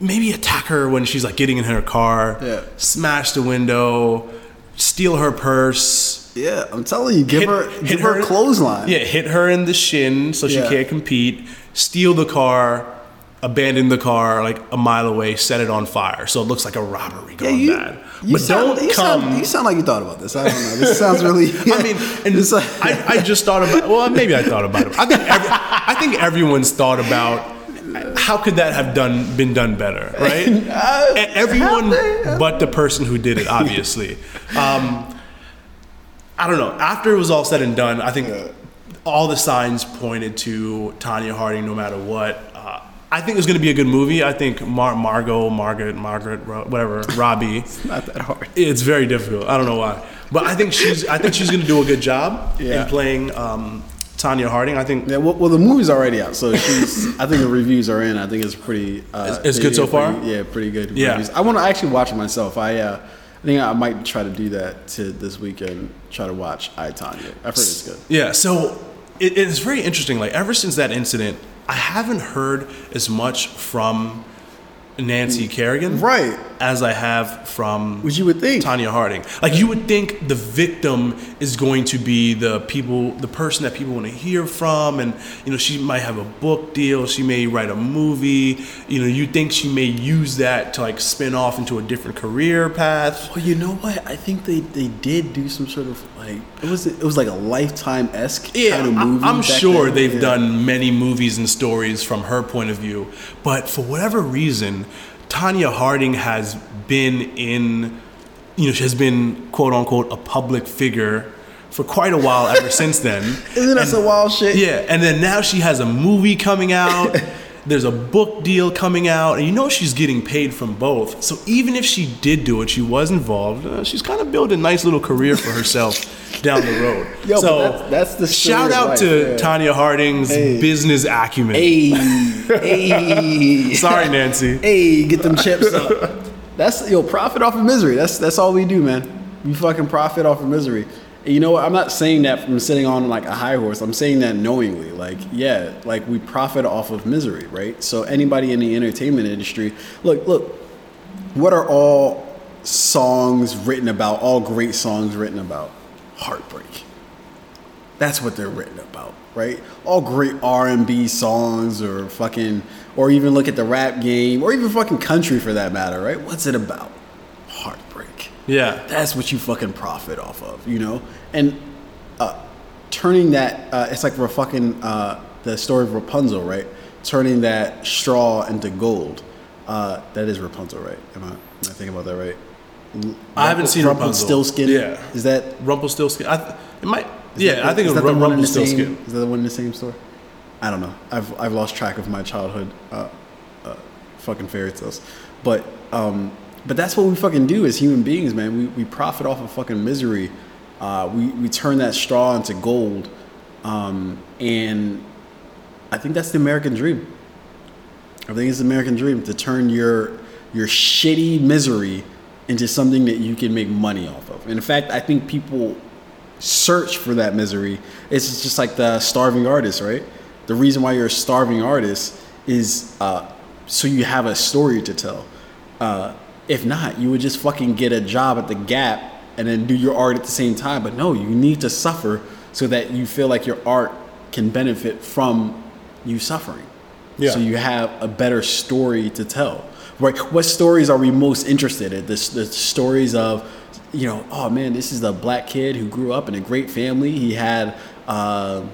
maybe attack her when she's like getting in her car,
Yeah.
smash the window, steal her purse.
Yeah. I'm telling you, give
hit-
her,
hit
give her, a clothesline.
Yeah, hit her in the shin so she
Yeah.
can't compete. Steal the car, abandon the car like a mile away, set it on fire so it looks like a robbery
Yeah,
going
you,
bad.
you
but
sound,
don't
you
come.
Sound, you sound like you thought about this. I don't know. This sounds really.
I mean, and
It's like-
I, I just thought about. Well, maybe I thought about it. I think every, I think everyone's thought about how could that have done been done better, right?
Uh,
Everyone but the person who did it, obviously. Um, I don't know. After it was all said and done, I think all the signs pointed to Tonya Harding, no matter what. Uh, I think it was going to be a good movie. I think Mar- Margot, Margaret, Margaret, Ro- whatever, Robbie.
it's not that hard.
It's very difficult. I don't know why, but I think she's. I think she's going to do a good job
Yeah.
in playing um, Tonya Harding. I think
Yeah, well, well, the movie's already out, so she's. I think the reviews are in. I think it's pretty. Uh,
It's- it's good so
pretty-
far?
Yeah, pretty good.
Yeah.
Reviews. I want to actually watch it myself. I, uh, I think I might try to do that to this weekend. Try to watch I Tonya. I've heard it's good.
Yeah, so it, it's very interesting. Like ever since that incident, I haven't heard as much from Nancy mm. Kerrigan,
Right.
as I have from
Which you would think.
Tonya Harding. Like you would think the victim is going to be the people, the person that people want to hear from, and you know she might have a book deal, she may write a movie. You know, you think she may use that to like spin off into a different career path.
Well, you know what? I think they, they did do some sort of like it was it was like a lifetime esque
Yeah,
kind of
I-
movie.
I'm sure
then.
they've
Yeah.
done many movies and stories from her point of view, but for whatever reason, Tonya Harding has been in, you know, she has been quote unquote a public figure for quite a while ever since then.
Isn't that some wild shit?
Yeah, and then now she has a movie coming out. There's a book deal coming out, and you know she's getting paid from both. So even if she did do it, she was involved. Uh, she's kind of built a nice little career for herself down the road.
Yo, but
so
that's- that's the
shout out
life,
to
yeah.
Tonya Harding's
Hey.
business acumen.
Hey, hey.
Sorry, Nancy.
Hey, get them chips up. That's yo profit off of misery. That's that's all we do, man. We fucking profit off of misery. You know what? I'm not saying that from sitting on like a high horse. I'm saying that knowingly. Like, yeah, like we profit off of misery, right? So anybody in the entertainment industry, look, look, what are all songs written about? All great songs written about heartbreak. That's what they're written about, right? All great R&B songs or fucking or even look at the rap game or even fucking country for that matter, right? What's it about?
Yeah.
That's what you fucking profit off of, you know? And uh turning that uh, it's like we're fucking uh, the story of Rapunzel, right? Turning that straw into gold. Uh, that is Rapunzel, right? Am I, am I thinking about that right?
I haven't seen Rapunzel.
Rumpelstiltskin.
Yeah.
Is that?
Rumpelstiltskin. I th- it might.
is
yeah,
that-
I think
it's
it was
that the one in the same-
Rumpelstiltskin.
Is that the one in the same store? I don't know. I've I've lost track of my childhood. Uh, uh, fucking fairy tales, but um, but that's what we fucking do as human beings, man. We we profit off of fucking misery. Uh, we we turn that straw into gold, um, and I think that's the American dream. I think it's the American dream to turn your your shitty misery into something that you can make money off of. And in fact, I think people search for that misery. It's just like the starving artist, right? The reason why you're a starving artist is uh, so you have a story to tell. Uh, if not, you would just fucking get a job at the Gap and then do your art at the same time. But no, you need to suffer so that you feel like your art can benefit from you suffering.
Yeah.
So you have a better story to tell. Right? What stories are we most interested in? The, the stories of, you know, oh man, this is a black kid who grew up in a great family. He had uh,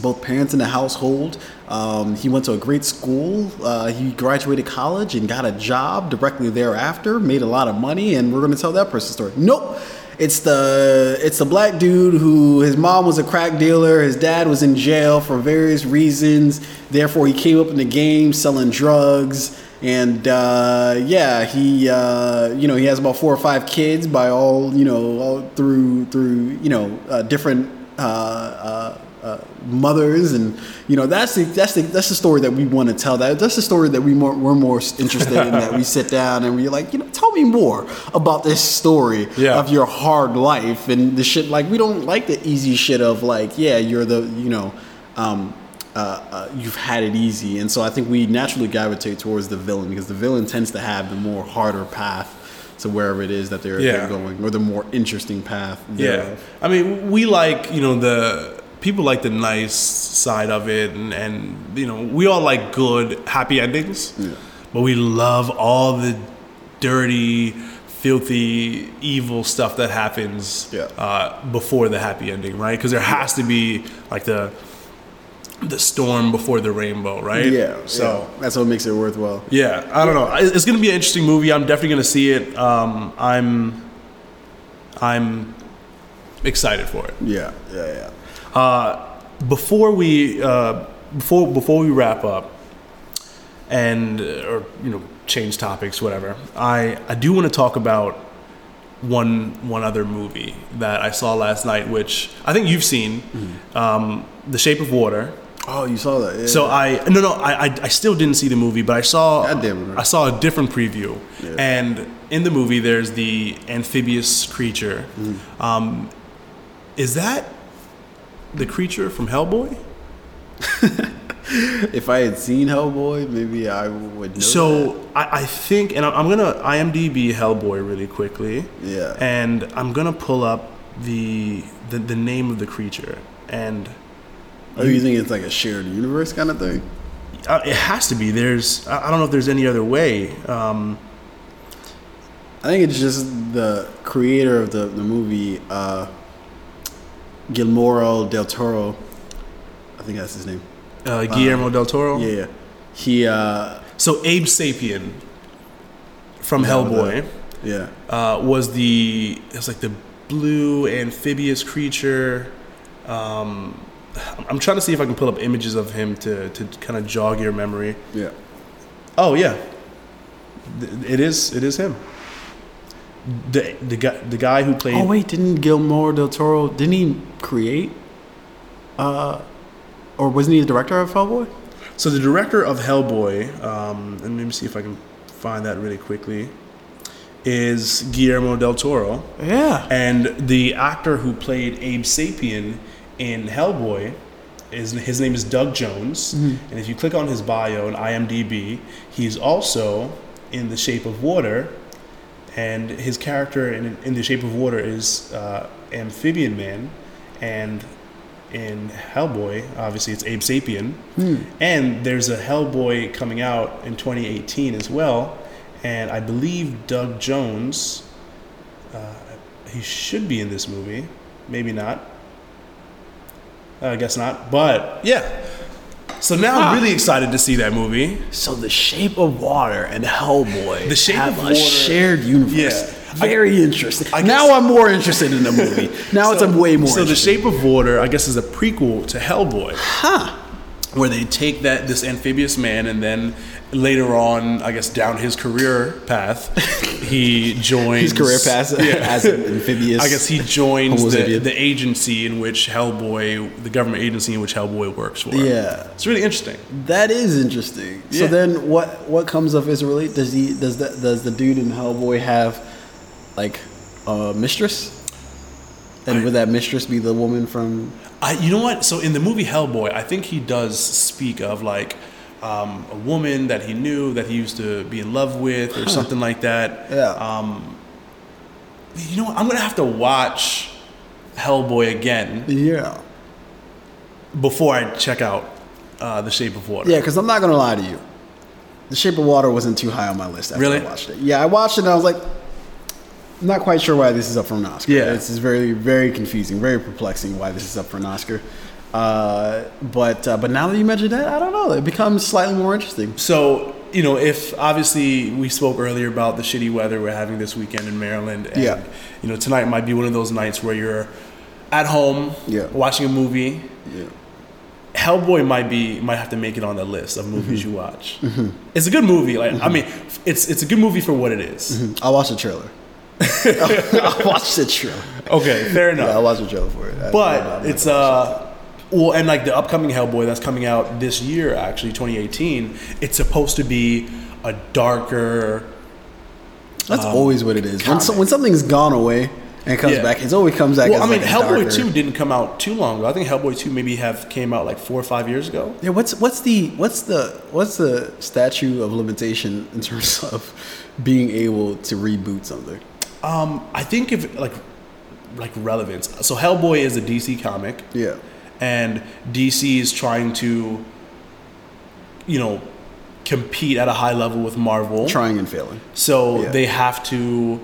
both parents in the household. Um, he went to a great school. Uh, he graduated college and got a job directly thereafter. Made a lot of money, and we're going to tell that person's story. Nope. It's the it's the black dude who his mom was a crack dealer, his dad was in jail for various reasons. Therefore, he came up in the game selling drugs, and uh, yeah, he uh, you know he has about four or five kids by all you know all through through you know uh, different uh, uh, mothers, and you know that's the that's the that's the story that we want to tell. That that's the story that we more we're more interested in. That we sit down and we're like, you know, tell me more about this story
Yeah.
of your hard life and the shit. Like we don't like the easy shit of like, yeah, you're the you know. Um, uh, uh, you've had it easy, and so I think we naturally gravitate towards the villain because the villain tends to have the more harder path to wherever it is that they're,
Yeah.
they're going, or the more interesting path.
Yeah. I mean, we like you know the people like the nice side of it, and and you know we all like good happy endings, but we love all the dirty, filthy, evil stuff that happens
Yeah.
uh, before the happy ending, right? Because there has to be like the the storm before the rainbow, right?
yeah.
So.
yeah. that's what makes it worthwhile.
Yeah, I don't know. It's gonna be an interesting movie. I'm definitely gonna see it. Um, I'm, I'm excited for it.
Yeah, yeah, yeah.
Uh, before we, uh, before before we wrap up, and uh, or you know change topics, whatever. I I do want to talk about one one other movie that I saw last night, which I think you've seen, um, The Shape of Water.
Oh, you saw that? Yeah.
So I no no I, I I still didn't see the movie, but I saw
God damn it, man.
I saw a different preview,
Yeah.
and in the movie there's the amphibious creature.
Mm.
Um, is that the creature from Hellboy?
if I had seen Hellboy, maybe I would.
So I, I think, and I'm gonna IMDb Hellboy really quickly.
Yeah.
And I'm gonna pull up the the, the name of the creature, and
Are you think it's like a shared universe kind of thing?
uh, it has to be. There's I I don't know if there's any other way. Um,
I think it's just the creator of the, the movie, uh, Gilmoro del Toro. I think that's his name.
uh, Guillermo del Toro.
Yeah, yeah. He, uh,
So Abe Sapien from Hellboy
yeah.
uh, was the it was like the blue amphibious creature. Um, I'm trying to see if I can pull up images of him to to kind of jog your memory.
Yeah.
Oh yeah, it is it is him. The the guy the guy who played
Oh wait, didn't Gilmore del Toro didn't he create? Uh, or wasn't he the director of Hellboy?
So the director of Hellboy, um, and let me see if I can find that really quickly, is Guillermo del Toro.
Yeah.
And the actor who played Abe Sapien in Hellboy is his name is Doug Jones. And if you click on his bio on IMDb, he's also in The Shape of Water. And his character in, in The Shape of Water is uh, Amphibian Man. And in Hellboy, obviously it's Abe Sapien. Hmm. And there's a Hellboy coming out in 2018 as well. And I believe Doug Jones uh, he should be in this movie. Maybe not. Uh, I guess not. But yeah. So now. I'm really excited to see that movie.
So the Shape of Water and Hellboy
The Shape
have
of
a
Water-
shared universe.
Yeah. I-
Very interesting.
I guess-
now I'm more interested in the movie. Now it's a way more.
So the
interesting.
Shape of Water, I guess, is a prequel to Hellboy.
Huh.
Where they take that this amphibious man and then later on, I guess down his career path, he joins
His career path as an amphibious.
I guess he joins the, the agency in which Hellboy, the government agency in which Hellboy works for.
Yeah.
it's really interesting.
That is interesting. So then, what what comes of his relate? Does he does that does the dude in Hellboy have like a mistress? And would that mistress be the woman from?
I, you know what? So in the movie Hellboy, I think he does speak of like um, a woman that he knew that he used to be in love with or something like that.
Yeah.
Um, you know what? I'm gonna have to watch Hellboy again
Yeah.
before I check out uh, The Shape of Water.
Yeah, because I'm not gonna lie to you, The Shape of Water wasn't too high on my list. After
Really?
I watched it. Yeah, I watched it and I was like, I'm not quite sure why this is up for an Oscar.
Yeah.
it's is very very confusing, very perplexing why this is up for an Oscar. Uh, but uh, but now that you mentioned that, I don't know. It becomes slightly more interesting.
So you know, if obviously we spoke earlier about the shitty weather we're having this weekend in Maryland, and
Yeah.
you know tonight might be one of those nights where you're at home
Yeah.
watching a movie.
Yeah.
Hellboy might be might have to make it on the list of movies
Mm-hmm.
you watch. It's a good movie. Like I mean, it's it's a good movie for what it is.
I watched the trailer. I'll watch the trailer.
Okay, fair enough.
Yeah, I'll watch the trailer for it. I-
but it's uh well and like the upcoming hellboy that's coming out this year actually 2018 it's supposed to be a darker.
That's always what it is. When, so, when something's gone away and comes
Yeah.
back, it always comes back.
well i mean
like
hellboy
darker-
2 didn't come out too long ago i think hellboy 2 maybe have came out like four or five years ago
Yeah, what's what's the what's the what's the statute of limitation in terms of being able to reboot something?
Um i think if like like relevance so hellboy is a dc comic
Yeah.
and dc is trying to you know compete at a high level with marvel
Trying and failing.
So
Yeah.
they have to,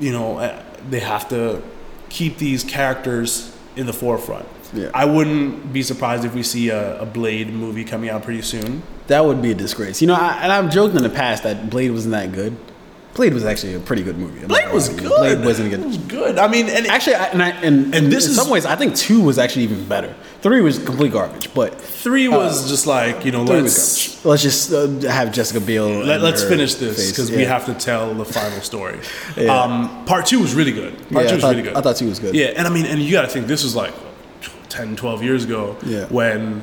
you know, uh, they have to keep these characters in the forefront.
Yeah.
I wouldn't be surprised if we see a, a Blade movie coming out pretty soon.
That would be a disgrace. You know, I, and I've joked in the past that Blade wasn't that good. Blade was actually a pretty good movie. I'm
Blade was good.
Blade wasn't good.
It
good.
was good. I mean, and
Actually, I, and, I, and, and
this
in
is-
some ways, I think two was actually even better. Three was complete garbage, but
three was just like you know, let's.
Let's just uh, have Jessica Biel.
Let, let's finish this because we have to tell the final story.
Yeah.
Um, part two was really good. Part
Yeah,
two was
thought,
really good.
I thought two was good.
Yeah, and I mean, and you got to think this was like 10, 12 years ago
Yeah.
when,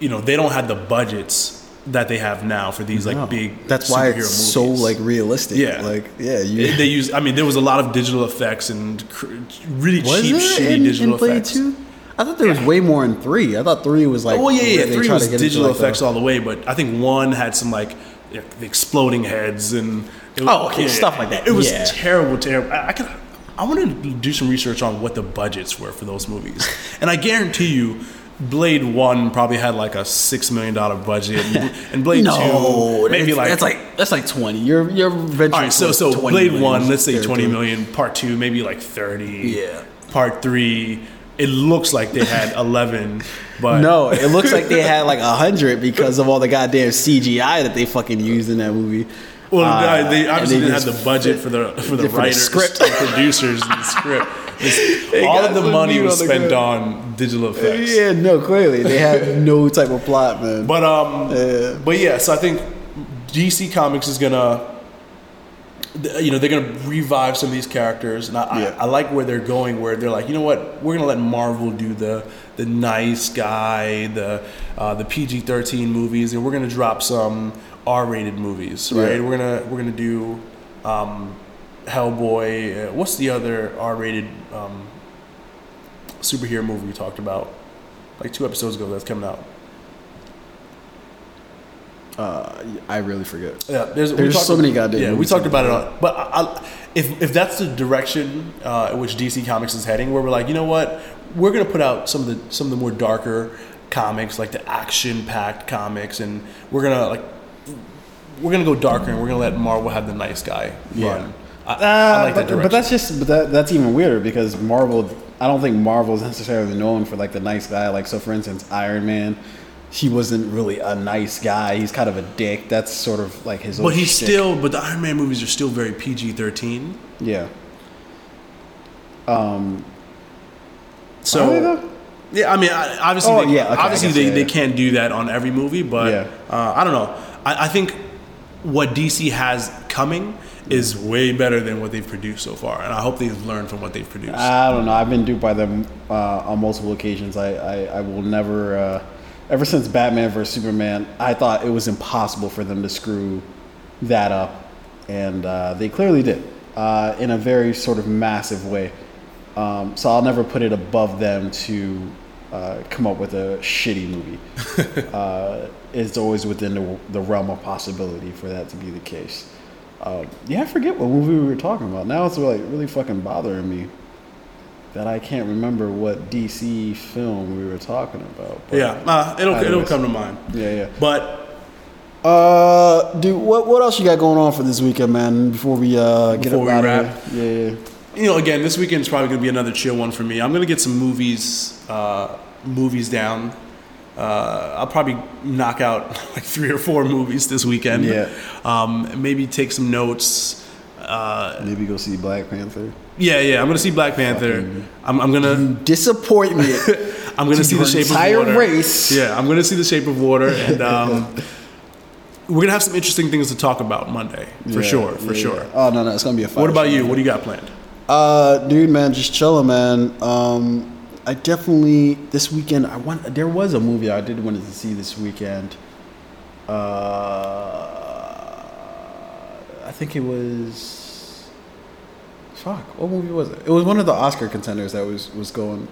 you know, they don't have the budgets that they have now for these like
No.
big.
That's why it's
superhero
so like realistic.
Yeah.
Like yeah, you
They, use. I mean, there was a lot of digital effects and cr- really
was
cheap, shitty
in,
digital
in Blade
effects.
two? I thought there was way more in three. I thought three was like
Oh yeah, yeah. Three was digital
like, the-
effects all the way, but I think one had some like the exploding heads and it was-
Oh, okay, stuff like that.
It was
Yeah.
terrible, terrible. I, I could. I want to do some research on what the budgets were for those movies, and I guarantee you. Blade One probably had like a six million dollar budget, and- Blade
no,
Two maybe like
that's like that's like twenty. You're you're venturing.
all right. So so
20
Blade
million
One, let's say
territory.
twenty million. Part Two, maybe like thirty.
Yeah.
Part Three, it looks like they had eleven, but
No, it looks like they had like a hundred because of all the goddamn CGI that they fucking used in that movie.
Well,
Uh,
they obviously didn't have the budget for the for the
for the
writers,
script.
and producers, and the script. All of the money was
on the
spent on digital effects.
Yeah, no, clearly they had no type of plot, man.
But um,
Yeah.
but yeah. So I think DC Comics is gonna, you know, they're gonna revive some of these characters, and I,
Yeah.
I, I like where they're going. Where they're like, you know what, we're gonna let Marvel do the the nice guy, the uh, the PG thirteen movies, and we're gonna drop some R rated movies, right?
Yeah.
We're gonna we're gonna do. Um, Hellboy. Uh, what's the other R-rated um, superhero movie we talked about? Like two episodes ago, that's coming out.
uh, I really forget.
Yeah, there's,
There's
talked-
so many goddamn
Yeah, we talked about it. On, but I, I, if if that's the direction uh, in which DC Comics is heading, where we're like, you know what, we're gonna put out some of the some of the more darker comics, like the action-packed comics, and we're gonna like we're gonna go darker, and we're gonna let Marvel have the nice guy
Yeah.
run. I, I
Uh,
like
but,
direction.
but that's just but that, that's even weirder because Marvel I don't think Marvel's necessarily known for like the nice guy. Like so, for instance, Iron Man, he wasn't really a nice guy. He's kind of a dick. That's sort of like his.
But
old
he's
shtick.
still. But the Iron Man movies are still very PG thirteen.
yeah. Um.
So
Are they though?
yeah, I mean, obviously,
Oh,
they,
yeah, okay,
obviously
guess,
they,
yeah,
they can't do that on every movie. But
Yeah.
uh, I don't know. I, I think what DC has coming is way better than what they've produced so far, and I hope they've learned from what they've produced.
I don't know. I've been duped by them uh, on multiple occasions. I, I, I will never. Uh, ever since Batman vs Superman, I thought it was impossible for them to screw that up, and uh, they clearly did uh, in a very sort of massive way. Um, so I'll never put it above them to uh, come up with a shitty movie. uh, it's always within the, the realm of possibility for that to be the case. Um, yeah, I forget what movie we were talking about. Now it's like really fucking bothering me that I can't remember what DC film we were talking about. But-
yeah, uh, it'll it'll come to mind.
yeah, yeah.
But
Uh, dude, what what else you got going on for this weekend, man? Before we uh get
Before
up
we
out
wrap.
of here, yeah, yeah.
you know, again, this weekend's probably gonna be another chill one for me. I'm gonna get some movies, uh, movies down. Uh, I'll probably knock out like three or four movies this weekend.
Yeah.
Um, maybe take some notes. Uh,
Maybe go see Black Panther.
yeah, yeah. I'm gonna see Black Panther.
Fucking-
I'm, I'm gonna
Disappointment.
I'm gonna
To
see the Shape
entire
of Water.
race.
Yeah, I'm gonna see the Shape of Water, and um, we're gonna have some interesting things to talk about Monday for
Yeah,
sure, for
yeah,
sure.
yeah. Oh no, no, it's gonna be a.
What about
show.
you? What do you got planned?
Uh, dude, man, just chilling, man. Um, I definitely this weekend. I want. There was a movie I did wanted to see this weekend. Uh, I think it was. Fuck, what movie was it? It was one of the Oscar contenders that was was going.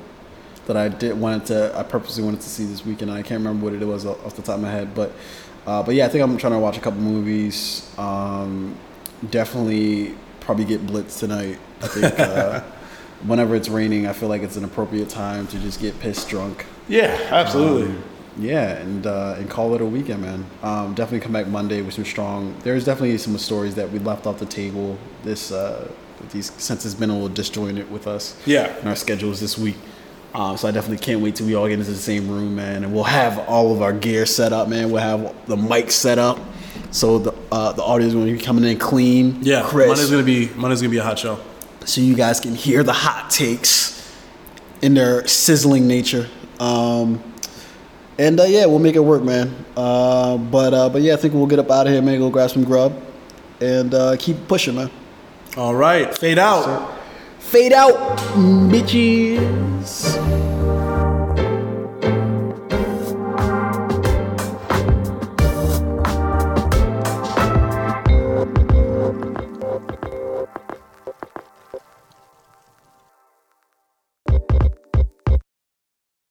That I did wanted to. I purposely wanted to see this weekend. I can't remember what it was off the top of my head, but. Uh, but yeah, I think I'm trying to watch a couple movies. Um, definitely probably get blitzed tonight. I think uh, whenever it's raining, I feel like it's an appropriate time to just get pissed drunk.
Yeah, absolutely.
Um, yeah, and uh, and call it a weekend, man. Um, definitely come back Monday with some strong. There's definitely some stories that we left off the table. This uh, these since it's been a little disjointed with us.
Yeah.
in our schedules this week. Um, so I definitely can't wait till we all get into the same room, man, and we'll have all of our gear set up, man. We'll have the mic set up, so the uh, the audio is going to be coming in clean,
Yeah,
crisp
Monday's gonna be Monday's gonna be a hot show.
So you guys can hear the hot takes in their sizzling nature. Um, and uh, yeah, we'll make it work, man. Uh, but uh, but yeah, I think we'll get up out of here, man. Go grab some grub and uh, keep pushing, man.
All right, fade out.
Fade out, bitches.